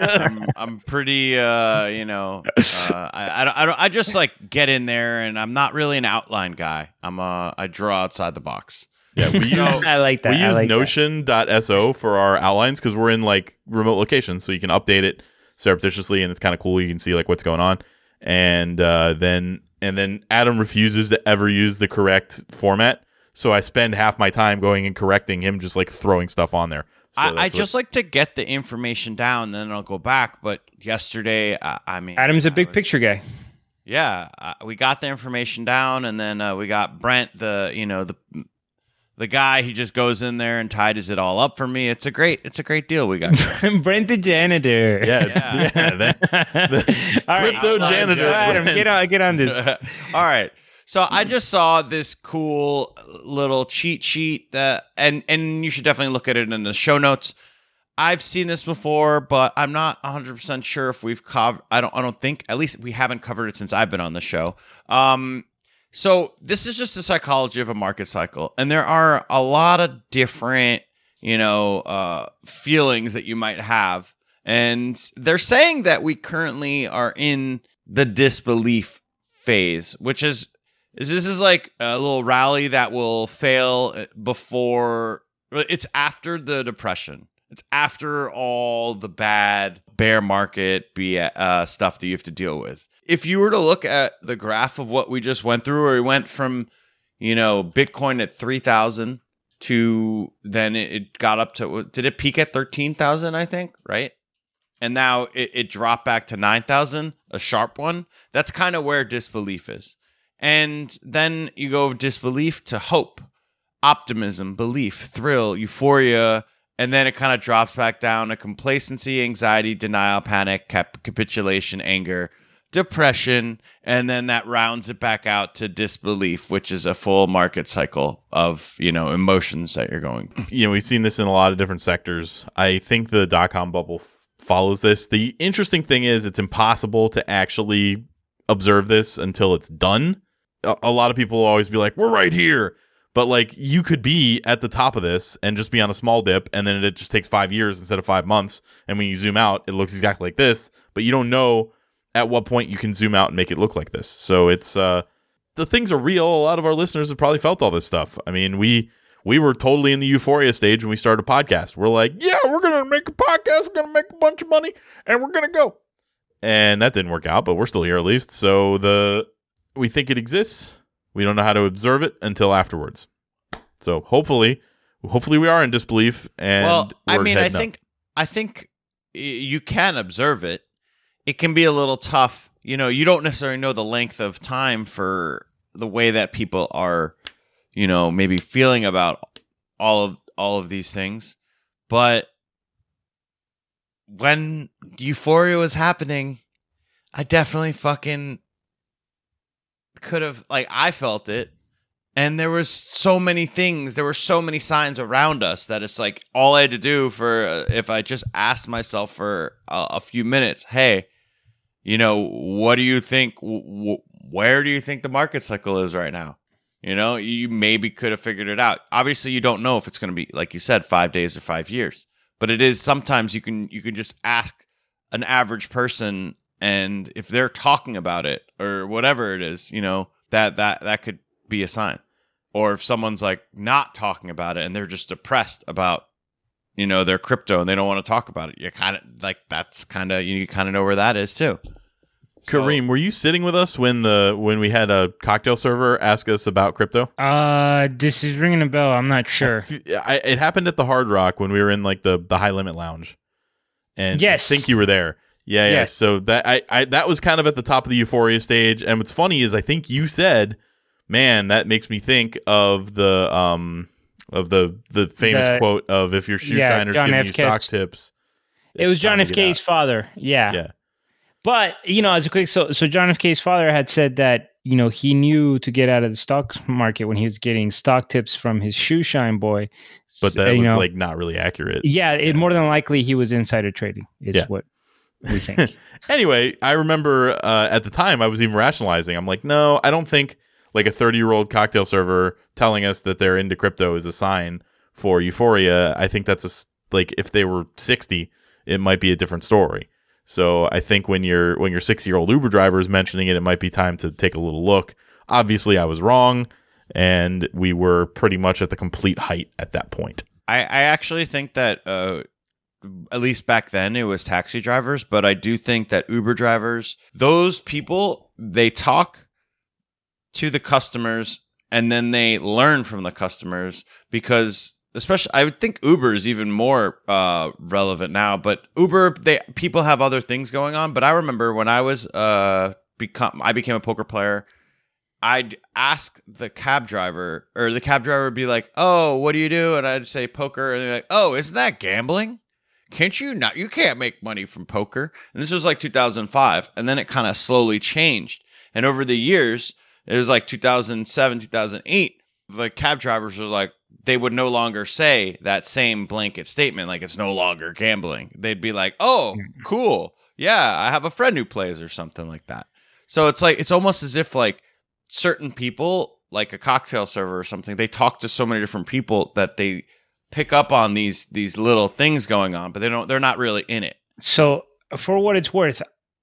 I'm, I'm pretty, uh, you know, uh, I, I, don't, I, don't, I just like get in there, and I'm not really an outline guy. I'm, uh, I draw outside the box.
Yeah, we use
I like that.
we use
like that.
Notion.so for our outlines because we're in like remote locations, so you can update it surreptitiously, and it's kind of cool. You can see like what's going on, and uh, then and then Adam refuses to ever use the correct format, so I spend half my time going and correcting him, just like throwing stuff on there. So
I, I just like to get the information down, then I'll go back. But yesterday, I, I mean,
Adam's a big
was-
picture guy.
Yeah, uh, we got the information down, and then uh, we got Brent, the you know the the guy. He just goes in there and tidies it all up for me. It's a great, it's a great deal we got.
Brent the janitor.
yeah,
Yeah.
yeah, that-
All right,
crypto
Outline
janitor.
Adam,
Brent.
get on, get on this.
All right. So I just saw this cool little cheat sheet that and and you should definitely look at it in the show notes. I've seen this before, but I'm not 100% sure if we've covered I don't I don't think at least we haven't covered it since I've been on the show. Um so this is just the psychology of a market cycle and there are a lot of different, you know, uh feelings that you might have and they're saying that we currently are in the disbelief phase, which is is this is like a little rally that will fail before it's after the depression. It's after all the bad bear market be uh, stuff that you have to deal with. If you were to look at the graph of what we just went through, where we went from, you know, Bitcoin at three thousand to then it, it got up to did it peak at thirteen thousand? I think right, and now it, it dropped back to nine thousand, a sharp one. That's kind of where disbelief is. And then you go disbelief to hope, optimism, belief, thrill, euphoria, and then it kind of drops back down to complacency, anxiety, denial, panic, cap- capitulation, anger, depression, and then that rounds it back out to disbelief, which is a full market cycle of, you know, emotions that you're going.
you know, we've seen this in a lot of different sectors. I think the dot com bubble f- follows this. The interesting thing is, it's impossible to actually observe this until it's done. A, lot of people will always be like, "We're right here," but like you could be at the top of this and just be on a small dip, and then it just takes five years instead of five months. And when you zoom out, it looks exactly like this, but you don't know at what point you can zoom out and make it look like this. So it's uh, the things are real. A lot of our listeners have probably felt all this stuff. I mean, we we were totally in the euphoria stage when we started a podcast. We're like, yeah, we're gonna make a podcast, we're gonna make a bunch of money, and we're gonna go. And that didn't work out, but we're still here at least. So the we think it exists. We don't know how to observe it until afterwards. So hopefully, hopefully we are in disbelief. And
well, I mean, I
heading up.
think I think you can observe it. It can be a little tough. You know, you don't necessarily know the length of time for the way that people are, you know, maybe feeling about all of all of these things. But when euphoria was happening, I definitely fucking could have like I felt it. And there was so many things there were so many signs around us that it's like all i had to do for uh, if i just asked myself for a, a few minutes hey you know what do you think w- w- where do you think the market cycle is right now? You know you maybe could have figured it out. Obviously you don't know if it's going to be like you said 5 days or 5 years. But it is sometimes you can you can just ask an average person and if they're talking about it or whatever it is you know that that that could be a sign or if someone's like not talking about it and they're just depressed about you know their crypto and they don't want to talk about it you kind of like that's kind of you kind of know where that is too So-
Kareem, were you sitting with us when the when we had a cocktail server ask us about crypto?
Uh, this is ringing a bell. I'm not sure.
I f- I- it happened at the Hard Rock when we were in like the the high limit lounge, and
Yes.
I think you were there. Yeah, yeah. So that I, I that was kind of at the top of the euphoria stage. And what's funny is I think you said, "Man, that makes me think of the um of the the famous
The-
quote of if your shoe
Yeah,
shiner's
John
giving
F.
you stock tips."
It was John F. K's father. Yeah.
Yeah.
But you know, as a quick so so John F. K's father had said that you know he knew to get out of the stock market when he was getting stock tips from his shoe shine boy.
But that
you
was
know,
like not really accurate.
yeah, it more than likely he was insider trading. Is
Yeah.
what we think.
Anyway, I remember uh, at the time I was even rationalizing. I'm like, no, I don't think like a 30 year old cocktail server telling us that they're into crypto is a sign for euphoria. I think that's a like if they were 60, it might be a different story. So I think when your when your 60 year old Uber driver is mentioning it, it might be time to take a little look. Obviously, I was wrong, and we were pretty much at the complete height at that point.
I, I actually think that uh, at least back then it was taxi drivers, but I do think that Uber drivers, those people, they talk to the customers and then they learn from the customers because especially I would think Uber is even more uh, relevant now, but Uber they people have other things going on, but I remember when I was uh become I became a poker player I'd ask the cab driver, or the cab driver would be like, "Oh, what do you do?" And I'd say poker, and they're like, "Oh, isn't that gambling? Can't you not? You can't make money from poker." And this was like 2005, and then it kind of slowly changed. And over the years, it was like 2007, 2008. The cab drivers were like, they would no longer say that same blanket statement, like it's no longer gambling. They'd be like, "Oh, cool, yeah, I have a friend who plays," or something like that. So it's like it's almost as if like certain people, like a cocktail server or something, they talk to so many different people that they pick up on these these little things going on, but they don't they're not really in it.
So, for what it's worth,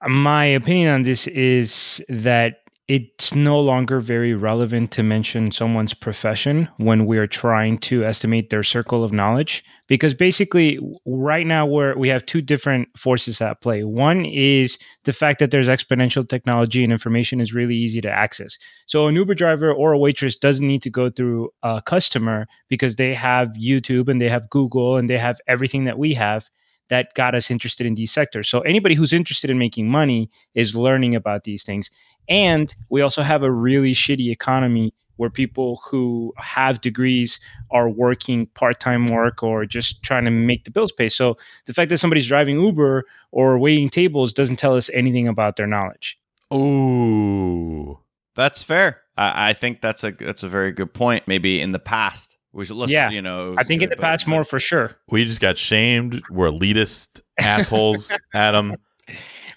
my opinion on this is that it's no longer very relevant to mention someone's profession when we're trying to estimate their circle of knowledge because basically right now we're we have two different forces at play. One is the fact that there's exponential technology and information is really easy to access. So an uber driver or a waitress doesn't need to go through a customer because they have youtube and they have google and they have everything that we have that got us interested in these sectors. So anybody who's interested in making money is learning about these things. And we also have a really shitty economy where people who have degrees are working part-time work or just trying to make the bills pay. So the fact that somebody's driving Uber or waiting tables doesn't tell us anything about their knowledge.
Ooh.
That's fair. I, I think that's a that's a very good point. Maybe in the past, we should listen.
Yeah.
you know,
I
was
think in
good,
the
but-
past more for sure.
We just got shamed. We're elitist assholes, Adam.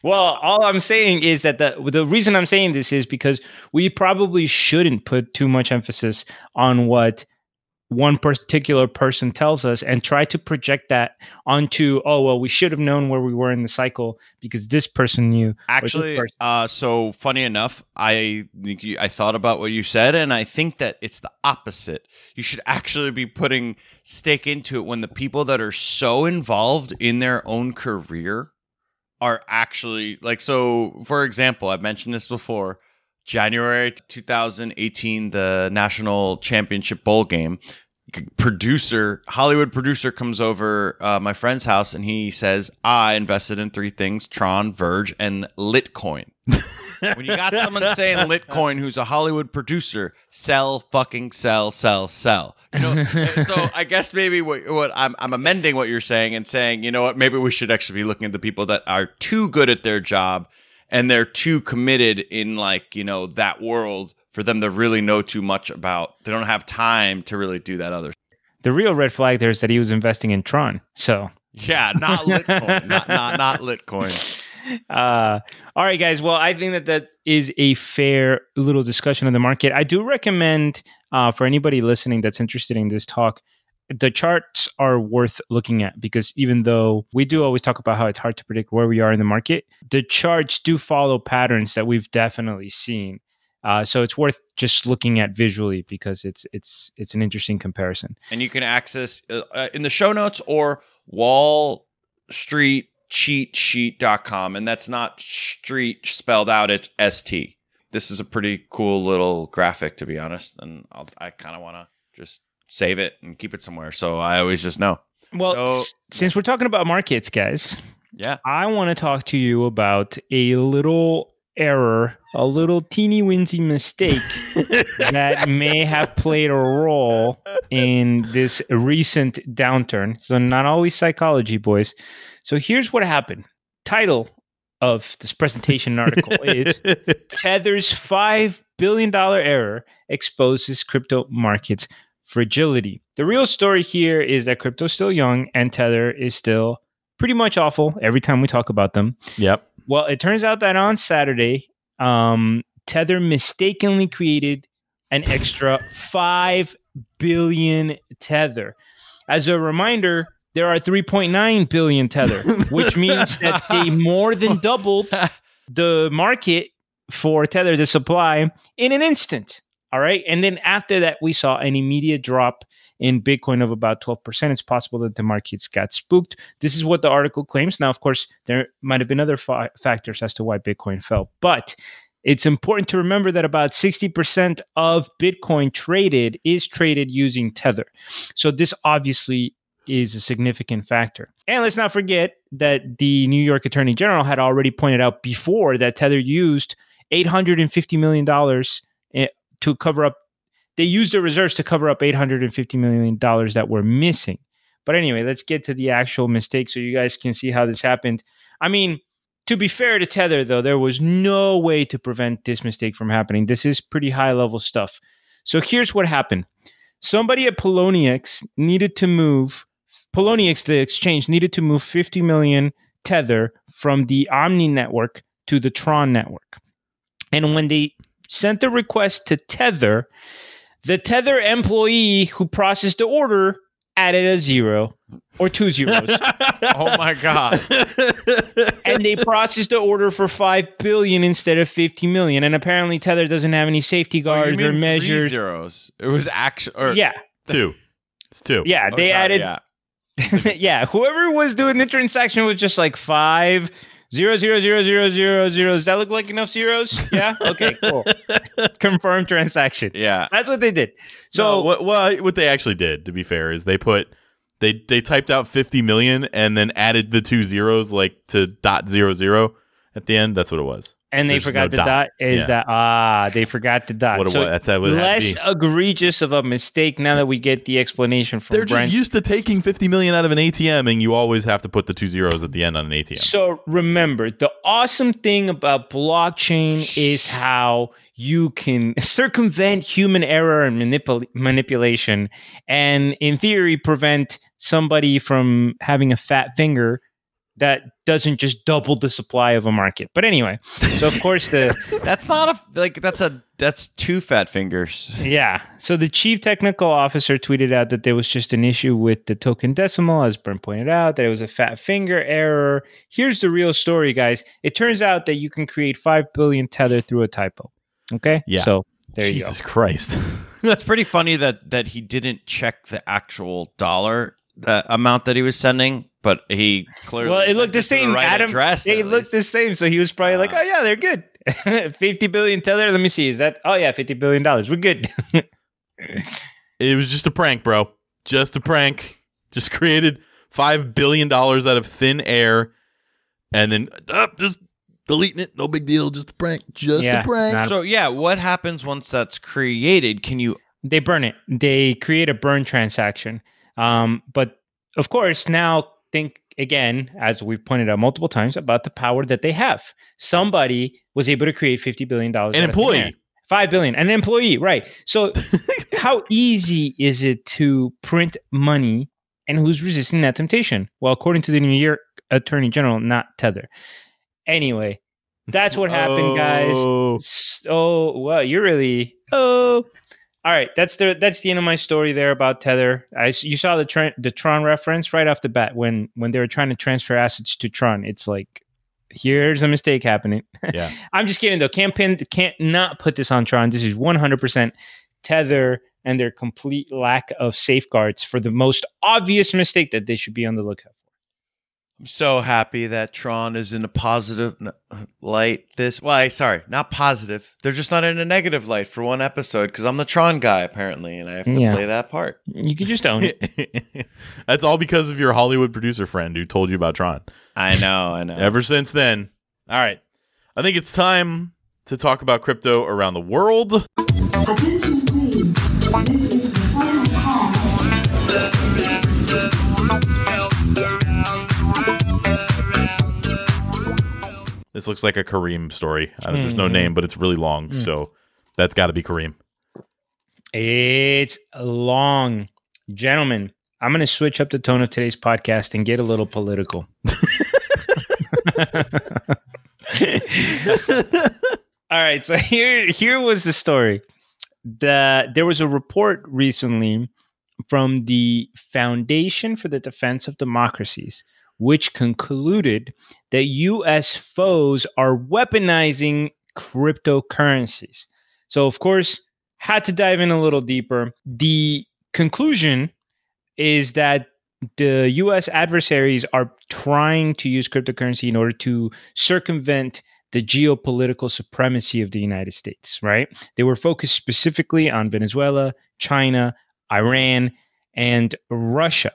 Well, all I'm saying is that the the reason I'm saying this is because we probably shouldn't put too much emphasis on what one particular person tells us and try to project that onto oh well we should have known where we were in the cycle because this person knew
Actually,
person.
uh, so funny enough, I think you, I thought about what you said, and I think that it's the opposite. You should actually be putting stake into it when the people that are so involved in their own career are actually like. So, for example, I've mentioned this before. January 2018, the national championship bowl game. Producer, Hollywood producer comes over uh, my friend's house and he says, I invested in three things Tron, Verge, and Litcoin. when you got someone saying Litcoin who's a Hollywood producer, sell, fucking sell, sell, sell. You know, so I guess maybe what, what I'm, I'm amending what you're saying and saying, you know what, maybe we should actually be looking at the people that are too good at their job and they're too committed in like, you know, that world for them to really know too much about. They don't have time to really do that other.
the real red flag there is that he was investing in Tron. So
Yeah, not Litcoin, not not not Litcoin.
uh, all right, guys. Well, I think that that is a fair little discussion of the market. I do recommend uh, for anybody listening that's interested in this talk, the charts are worth looking at because even though we do always talk about how it's hard to predict where we are in the market, the charts do follow patterns that we've definitely seen. Uh, so it's worth just looking at visually because it's it's it's an interesting comparison.
and you can access uh, uh, in the show notes or Wall Street cheatsheet.com, and that's not street spelled out, it's ST. This is a pretty cool little graphic, to be honest, and I'll, I kind of want to just save it and keep it somewhere. So I always just know.
Well,
So-
s- since we're talking about markets, guys,
Yeah.
I want to talk to you about a little error, a little teeny weensy mistake that may have played a role in this recent downturn. So, not always psychology, boys. So, here's what happened. Title of this presentation article is Tether's $5 billion error exposes crypto markets fragility. The real story here is that crypto's still young and Tether is still pretty much awful every time we talk about them.
Yep.
Well, it turns out that on Saturday, um, Tether mistakenly created an extra 5 billion Tether. As a reminder, there are 3.9 billion Tether, which means that they more than doubled the market for Tether, the supply, in an instant. All right. And then after that, we saw an immediate drop in Bitcoin of about 12%. It's possible that the markets got spooked. This is what the article claims. Now, of course, there might have been other fa- factors as to why Bitcoin fell, but it's important to remember that about 60% of Bitcoin traded is traded using Tether. So this obviously is a significant factor. And let's not forget that the New York Attorney General had already pointed out before that Tether used $850 million to cover up they used the reserves to cover up $850 million that were missing. But anyway, let's get to the actual mistake so you guys can see how this happened. I mean, to be fair to Tether, though, there was no way to prevent this mistake from happening. This is pretty high level stuff. So here's what happened somebody at Poloniex needed to move, Poloniex, the exchange, needed to move 50 million Tether from the Omni network to the Tron network. And when they sent the request to Tether, the Tether employee who processed the order added a zero or two zeros.
Oh my God.
and they processed the order for 5 billion instead of 50 million. And apparently Tether doesn't have any safety
Oh, you
guards
mean
or
three
measures.
zeros. It was actually. Or,
Yeah.
two. It's two.
Yeah.
oh,
They
sorry,
added
Yeah.
yeah, whoever was doing the transaction was just like five zero zero zero zero zero zero. Does that look like enough zeros? Yeah. Okay. Cool. Confirmed transaction.
Yeah.
That's what they did. So
So what, what what they actually did, to be fair, is they put they they typed out fifty million and then added the two zeros like to dot zero zero at the end. That's what it was.
And they
there's
forgot
no
the
dot.
dot. Is
Yeah.
that ah? They forgot the dot.
What
So
was. That's how it
less egregious of a mistake now that we get the explanation from
They're just used to taking fifty million out of an ATM, and you always have to put the two zeros at the end on an ATM.
So remember, the awesome thing about blockchain is how you can circumvent human error and manipul- manipulation, and in theory, prevent somebody from having a fat finger that doesn't just double the supply of a market. But anyway, so of course the
That's not a like. That's a that's two fat fingers.
Yeah. So the chief technical officer tweeted out that there was just an issue with the token decimal, as Brent pointed out, that it was a fat finger error. Here's the real story, guys. It turns out that you can create 5 billion tether through a typo. Okay.
Yeah.
So there
Jesus you go. Jesus Christ.
It's pretty funny that that he didn't check the actual dollar the amount that he was sending, but he clearly.
Well, it looked the
to
same.
right
Adam,
address.
they
at
looked the same. So he was probably like,
Ah.
oh, yeah, they're good. 50 billion tether. Let me see. Is that, oh, yeah, 50 billion dollars. We're good.
it was just a prank, bro. Just a prank. Just created five billion dollars out of thin air, and then uh, just
Deleting it, no big deal. Just a prank. Just
Yeah,
a prank.
not-
So yeah, what happens once that's created? Can you?
they burn it. They create a burn transaction. Um, but of course, now think again, as we've pointed out multiple times, about the power that they have. Somebody was able to create fifty billion dollars.
an employee.
five billion, an employee, right? So, how easy is it to print money, and who's resisting that temptation? Well, according to the New York Attorney General, not Tether. Anyway, that's what happened, guys.
Oh.
S- Oh well, you're really oh. All right, that's the that's the end of my story there about Tether. I you saw the Tron, the Tron reference right off the bat when when they were trying to transfer assets to Tron. It's like here's a mistake happening.
Yeah.
I'm just kidding though. Can't pin can't not put this on Tron. This is 100% Tether and their complete lack of safeguards for the most obvious mistake that they should be on the lookout.
I'm so happy that Tron is in a positive uh, light. This, well, I, sorry, not positive. They're just not in a negative light for one episode because I'm the Tron guy apparently, and I have to
Yeah.
play that part.
You could just own it.
That's all because of your Hollywood producer friend who told you about Tron.
I know, I know.
Ever since then. All right. I think it's time to talk about crypto around the world.
This
looks like a Kareem story. I don't, there's no
Mhm.
name, but it's really long. So that's got to be Kareem.
It's long. Gentlemen, I'm going to switch up the tone of today's podcast and get a little political. All right, so here here was the story. The there was a report recently from the Foundation for the Defense of Democracies which concluded that US foes are weaponizing cryptocurrencies. So of course, had to dive in a little deeper. The conclusion is that the US adversaries are trying to use cryptocurrency in order to circumvent the geopolitical supremacy of the United States, right? They were focused specifically on Venezuela, China, Iran, and Russia.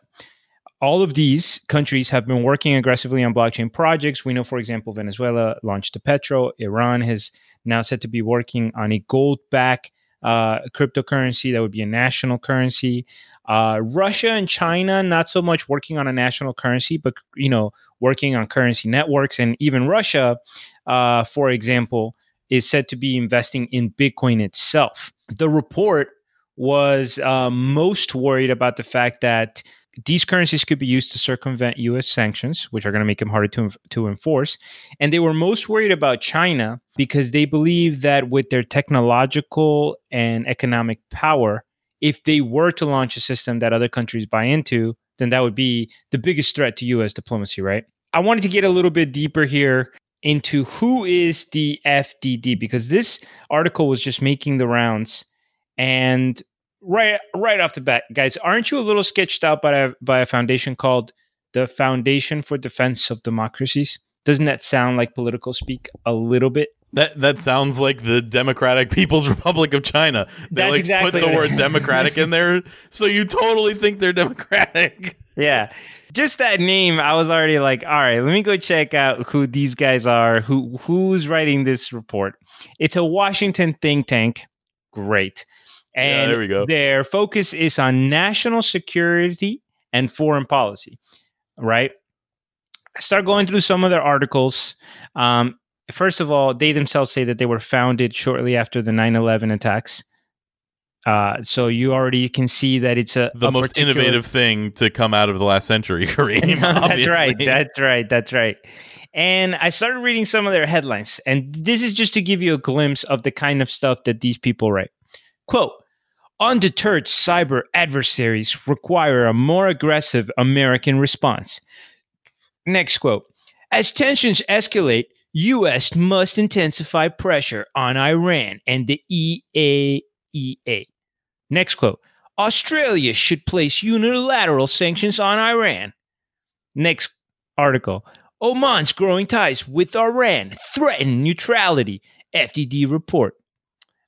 All of these countries have been working aggressively on blockchain projects. We know, for example, Venezuela launched the Petro. Iran has now said to be working on a gold back uh, cryptocurrency that would be a national currency. Uh, Russia and China, not so much working on a national currency, but you know, working on currency networks. And even Russia, uh, for example, is said to be investing in Bitcoin itself. The report was uh, most worried about the fact that these currencies could be used to circumvent U.S. sanctions, which are going to make them harder to to enforce. And they were most worried about China because they believe that with their technological and economic power, if they were to launch a system that other countries buy into, then that would be the biggest threat to U.S. diplomacy, right? I wanted to get a little bit deeper here into who is the FDD because this article was just making the rounds, and right right off the bat, guys, aren't you a little sketched out by a by a foundation called the Foundation for Defense of Democracies? Doesn't that sound like political speak a little bit?
That that sounds like the Democratic People's Republic of China. They
That's
like
exactly
put the word democratic in there, so you totally think they're democratic.
Yeah. Just that name, I was already like, all right, let me go check out who these guys are, who who's writing this report. It's a Washington think tank. Great.
Yeah,
And
there we go.
their focus is on national security and foreign policy. Right? I start going through some of their articles. Um, first of all, they themselves say that they were founded shortly after the 9-11 attacks. Uh, so you already can see that it's a
The
a
most
particular-
innovative thing to come out of the last century, Kareem.
that's right. That's right. That's right. And I started reading some of their headlines, and this is just to give you a glimpse of the kind of stuff that these people write. Quote Undeterred cyber adversaries require a more aggressive American response. Next quote As tensions escalate, U.S. must intensify pressure on Iran and the IAEA. Next quote Australia should place unilateral sanctions on Iran. Next article Oman's growing ties with Iran threaten neutrality. FDD report.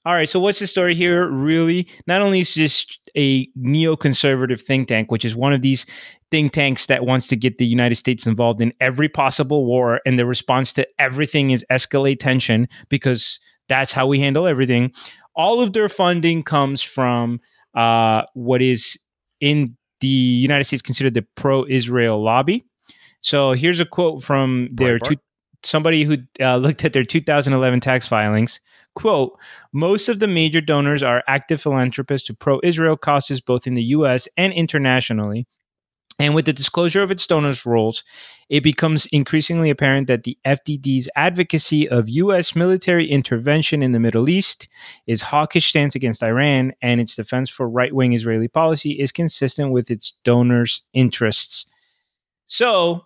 All right, so what's the story here? Really, not only is this a neoconservative think tank, which is one of these think tanks that wants to get the United States involved in every possible war, and the response to everything is escalate tension because that's how we handle everything. All of their funding comes from uh, what is in the United States considered the pro-Israel lobby. So here's a quote from their two, somebody who uh, looked at their 2011 tax filings. Quote, most of the major donors are active philanthropists to pro Israel causes both in the US and internationally. And with the disclosure of its donors' roles, it becomes increasingly apparent that the FDD's advocacy of U.S. military intervention in the Middle East, its hawkish stance against Iran, and its defense for right wing Israeli policy is consistent with its donors' interests. So,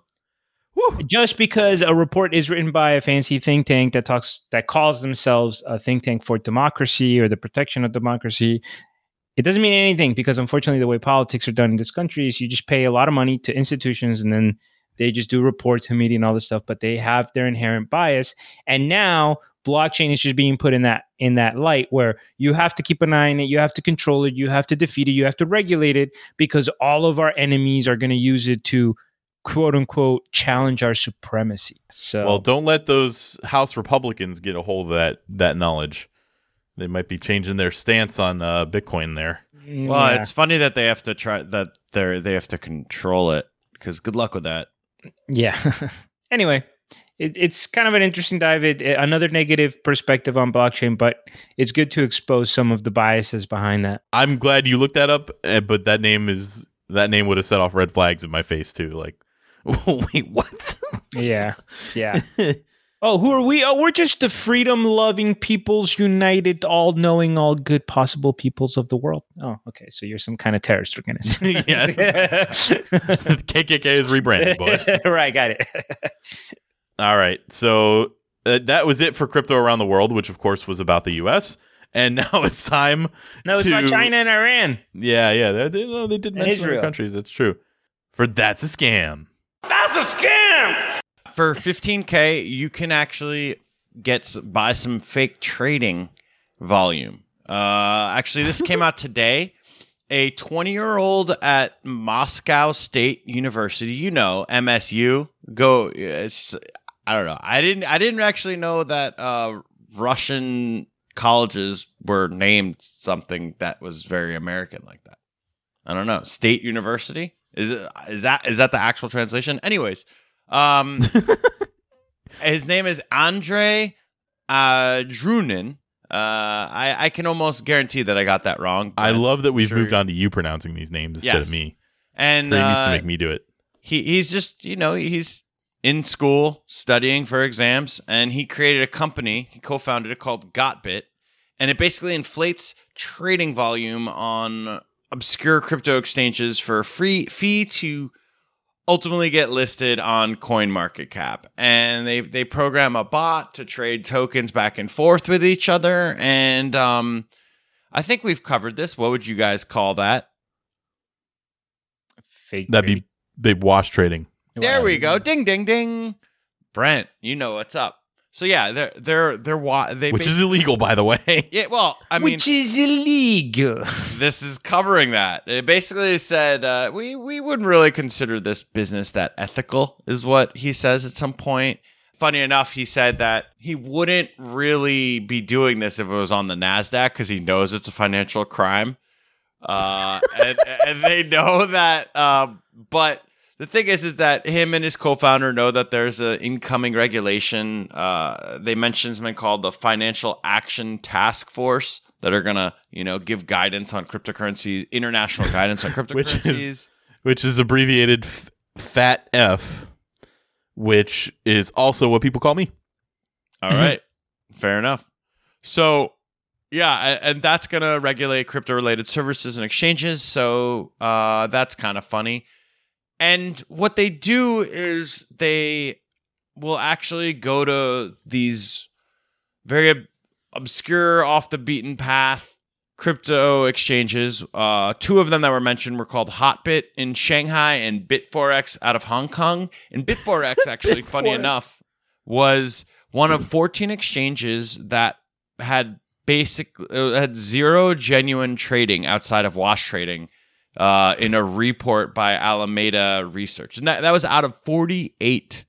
Whew.
just because a report is written by a fancy think tank that talks that calls themselves a think tank for democracy or the protection of democracy it doesn't mean anything because unfortunately the way politics are done in this country is you just pay a lot of money to institutions and then They just do reports and media and all this stuff, but they have their inherent bias. And now blockchain is just being put in that in that light where you have to keep an eye on it, you have to control it, you have to defeat it, you have to regulate it because all of our enemies are going to use it to quote unquote challenge our supremacy. So
Well, don't let those House Republicans get a hold of that that knowledge. They might be changing their stance on uh, Bitcoin there.
Well, it's funny that they have to try that they they have to control it because good luck with that.
Yeah. anyway, it, it's kind of an interesting dive. It, it- another negative perspective on blockchain, but it's good to expose some of the biases behind that.
I'm glad you looked that up, eh, but that name is that name would have set off red flags in my face too. Like, wait, what?
Yeah. Yeah. oh, who are we? Oh, we're just the freedom loving peoples united, all knowing, all good possible peoples of the world. Oh, okay. So you're some kind of terrorist organization.
yeah, KKK is rebranded, boys.
right. Got it.
All right, so uh, that was it for crypto around the world, which of course was about the U.S. And now it's time.
No, it's about
to-
China and Iran.
Yeah, yeah, they, they, they did mention
Israel.
countries. That's true. For that's a scam.
For 15k, you can actually get buy some fake trading volume. Uh, actually, this came out today. A 20 year old at Moscow State University, you know MSU. Go, it's I don't know. I didn't I didn't actually know that uh, Russian colleges were named something that was very American like that. I don't know. State University is it is that is that the actual translation? Anyways, um, his name is Andre uh, Drunin. Uh, I I can almost guarantee that I got that wrong.
I love that we've
sure.
moved on to you pronouncing these names instead
Yes.
of me.
and
Graham used to
uh,
make me do it.
he he's just you know he's in school studying for exams and he created a company he co-founded it called gotbit and it basically inflates trading volume on obscure crypto exchanges for a free fee to ultimately get listed on CoinMarketCap. And they they program a bot to trade tokens back and forth with each other. And um, I think we've covered this. What would you guys call that?
Fake.
That'd be big wash trading.
There we go. Ding ding ding. Brent, you know what's up. So yeah, they're they're they're wa- they
Which is illegal, by the way.
yeah. Well, I mean,
Which is illegal.
this is covering that. It basically said uh, we we wouldn't really consider this business that ethical, is what he says at some point. Funny enough, he said that he wouldn't really be doing this if it was on the Nasdaq because he knows it's a financial crime, uh, and, and they know that. Um, but the thing is, is that him and his co-founder know that there's an incoming regulation. Uh, they mentioned something called the Financial Action Task Force that are gonna, you know, give guidance on cryptocurrencies, international guidance on
Which is-
cryptocurrencies.
which is abbreviated F- Fat F, which is also what people call me.
All right, fair enough. So, yeah, and that's gonna regulate crypto-related services and exchanges. So uh, that's kind of funny. And what they do is they will actually go to these very ob- obscure, off the beaten path crypto exchanges. Uh, two of them that were mentioned were called Hotbit in Shanghai and Bitforex out of Hong Kong. And Bitforex, actually, funny enough, was one of 14 exchanges that had basic uh, had zero genuine trading outside of wash trading uh, in a report by Alameda Research, and that, that was out of 48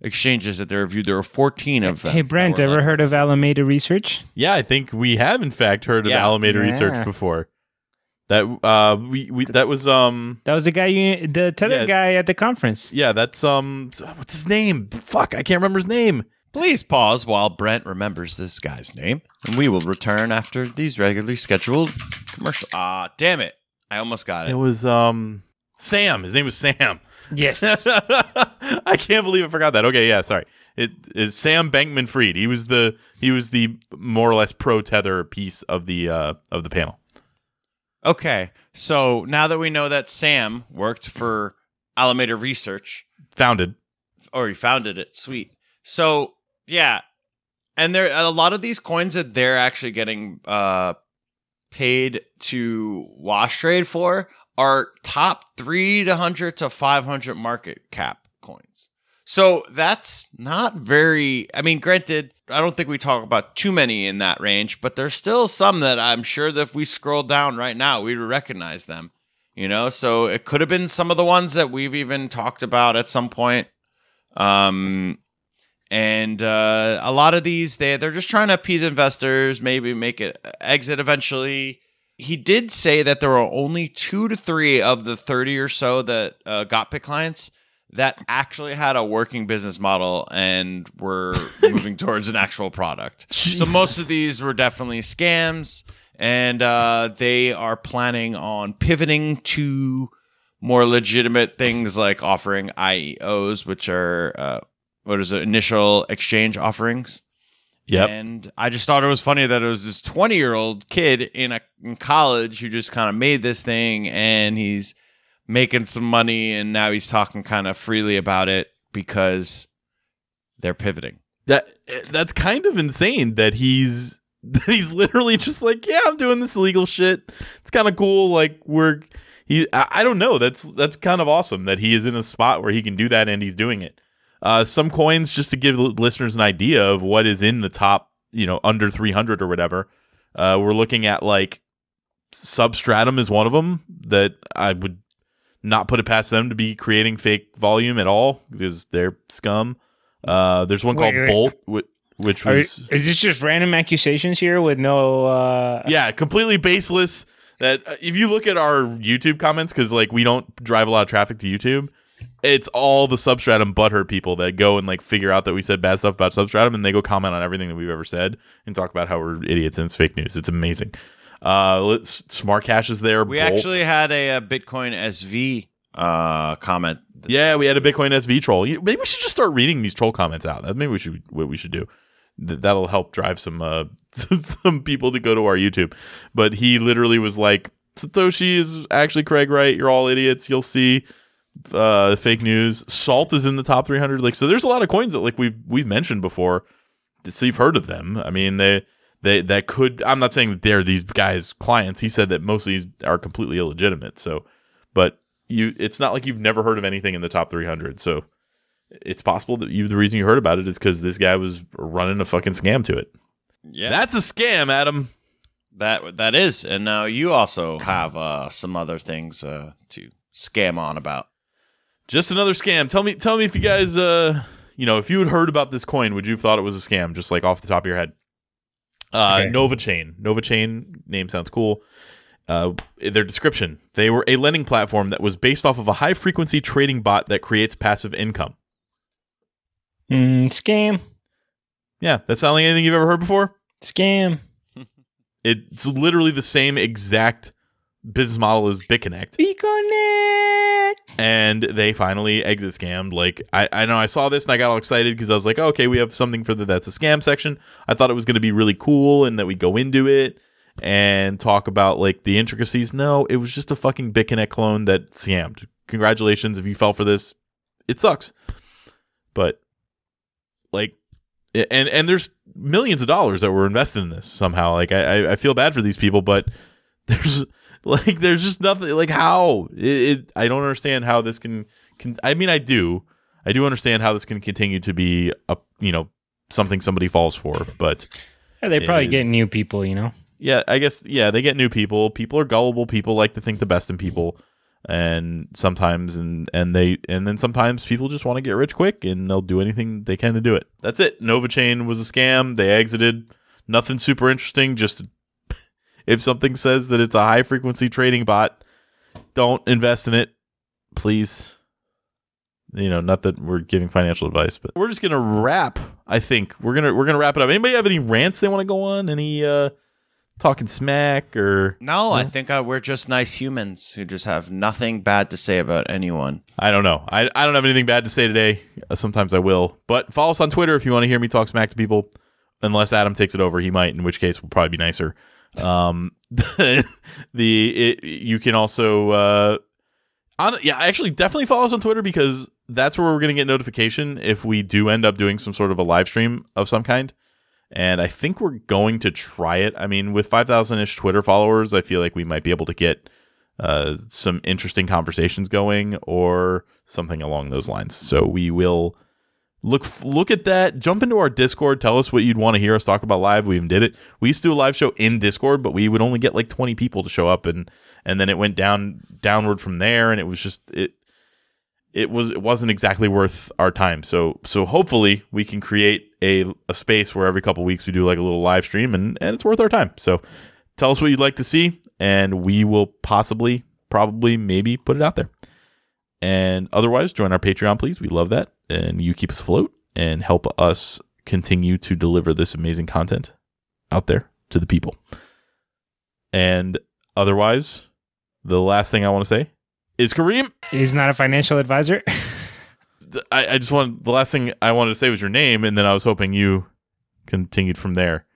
exchanges that they reviewed. There were 14 of them.
Hey Brent, ever
like
heard
this.
of Alameda Research?
Yeah, I think we have in fact heard of
Yeah.
Alameda Research before. That uh we, we that was um
That was the guy you, the tether
Yeah.
guy at the conference.
yeah, that's um what's his name? Fuck, I can't remember his name.
Please pause while Brent remembers this guy's name, and we will return after these regularly scheduled commercial. Ah, damn it! I almost got
It
it.
was um Sam. His name was Sam.
Yes.
I can't believe I forgot that. Okay, yeah, sorry. It is Sam Bankman Fried. He was the he was the more or less pro tether piece of the uh of the panel.
Okay, so now that we know that Sam worked for Alameda Research,
Founded.
or he founded it, sweet. So yeah, and there a lot of these coins that they're actually getting uh paid to wash trade for are top three to hundred to five hundred market cap coins. So that's not very. I mean, granted, I don't think we talk about too many in that range, but there's still some that I'm sure that if we scroll down right now, we'd recognize them. You know, so it could have been some of the ones that we've even talked about at some point. Um, and uh, a lot of these they they're just trying to appease investors, maybe make it exit eventually. He did say that there were only two to three of the thirty or so that uh, gotbit clients that actually had a working business model and were moving towards an actual product. So most of these were definitely scams, and uh, they are planning on pivoting to more legitimate things like offering IEOs, which are uh, what is it, initial exchange offerings.
Yep.
And I just thought it was funny that it was this 20 year old kid in a in college who just kind of made this thing and he's making some money and now he's talking kind of freely about it because they're pivoting.
That eh, that's kind of insane that he's that he's literally just like, yeah, I'm doing this illegal shit. It's kind of cool. Like we're he. I, I don't know. That's that's kind of awesome that he is in a spot where he can do that and he's doing it. Uh, some coins just to give listeners an idea of what is in the top, you know, under 300 or whatever. Uh, we're looking at like Substratum is one of them that I would not put it past them to be creating fake volume at all because they're scum. Uh, there's one
Wait,
called
wait.
Bolt, which, which
Are, is this just random accusations here with no? Uh,
yeah, completely baseless. That uh, if you look at our YouTube comments, because like we don't drive a lot of traffic to YouTube, it's all the Substratum butthurt people that go and like figure out that we said bad stuff about Substratum, and they go comment on everything that we've ever said and talk about how we're idiots and it's fake news. It's amazing. Uh, let's Smart Cash is there.
We
Bolt.
actually had a, uh Bitcoin SV uh, comment.
Yeah, we had a Bitcoin SV troll. Maybe we should just start reading these troll comments out. That maybe we should what we should do. That'll help drive some uh, some people to go to our YouTube. But he literally was like, "Satoshi is actually Craig Wright. You're all idiots. You'll see." Uh, fake news. Salt is in the top 300. Like, so there's a lot of coins that like we've we've mentioned before. So you've heard of them. I mean, they they that could. I'm not saying that they're these guys' clients. He said that most of these are completely illegitimate. So, but you it's not like you've never heard of anything in the top 300 so it's possible that you the reason you heard about it is because this guy was running a fucking scam to it
Yeah,
that's a scam adam
that that is. And now you also have uh, some other things uh, to scam on about.
Just another scam. Tell me tell me if you guys uh you know if you had heard about this coin would you have thought it was a scam just like off the top of your head? Uh
Okay.
nova chain. Nova chain name sounds cool. Uh, their description. They were a lending platform that was based off of a high frequency trading bot that creates passive income.
Mm, scam,
yeah that sound like anything you've ever heard before?
Scam.
It's literally the same exact business model as BitConnect,
Reconnect.
And they finally exit scammed. Like I, I know I saw this and I got all excited because I was like, oh, okay, we have something for the that's a scam section. I thought it was going to be really cool and that we go into it and talk about like the intricacies. No, it was just a fucking BitConnect clone that scammed. Congratulations if you fell for this. It sucks, but like and and there's millions of dollars that were invested in this somehow. Like I I- I feel bad for these people, but there's like there's just nothing like how it, it I don't understand how this can, can I mean I do I do understand how this can continue to be a you know something somebody falls for, but
Yeah, they probably get new people, you know.
yeah, I guess yeah, they get new people. People are gullible. People like to think the best in people, and sometimes and and they and then sometimes people just want to get rich quick, and they'll do anything they can to do it. That's it. Nova Chain was a scam. They exited. Nothing super interesting. Just if something says that it's a high frequency trading bot, don't invest in it, please. You know, not that we're giving financial advice, but we're just gonna wrap. I think we're gonna we're gonna wrap it up. Anybody have any rants they want to go on? Any uh talking smack or
No, I think uh, we're just nice humans who just have nothing bad to say about anyone.
I don't know. I, I don't have anything bad to say today. Uh, sometimes I will. But follow us on Twitter if you want to hear me talk smack to people. Unless Adam takes it over, he might, in which case we'll probably be nicer. Um, the it, you can also uh, on yeah, actually definitely follow us on Twitter because that's where we're going to get notification if we do end up doing some sort of a live stream of some kind. And I think we're going to try it. I mean, with 5,000 ish Twitter followers, I feel like we might be able to get uh, some interesting conversations going or something along those lines. So we will look look at that. Jump into our Discord. Tell us what you'd want to hear us talk about live. We even did it. We used to do a live show in Discord, but we would only get like twenty people to show up, and and then it went down downward from there, and it was just it it was it wasn't exactly worth our time. So so hopefully we can create a a space where every couple weeks we do like a little live stream and and it's worth our time. So tell us what you'd like to see and we will possibly probably maybe put it out there. And otherwise join our Patreon please. We love that and you keep us afloat and help us continue to deliver this amazing content out there to the people. And otherwise the last thing I want to say is Kareem
He's not a financial advisor.
I, I just want the last thing I wanted to say was your name, and then I was hoping you continued from there.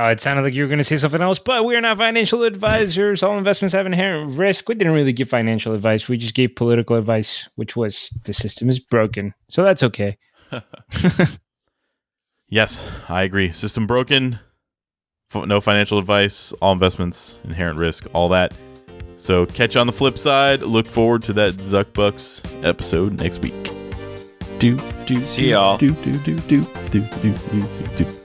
Uh, it sounded like you were going to say something else, but we are not financial advisors. All investments have inherent risk. We didn't really give financial advice. We just gave political advice, which was the system is broken. So that's okay.
yes, I agree. System broken. no financial advice. All investments, inherent risk, all that. So catch on the flip side. Look forward to that Zuck Bucks episode next week. Do do
see y'all.
Do do do do do do do do. do.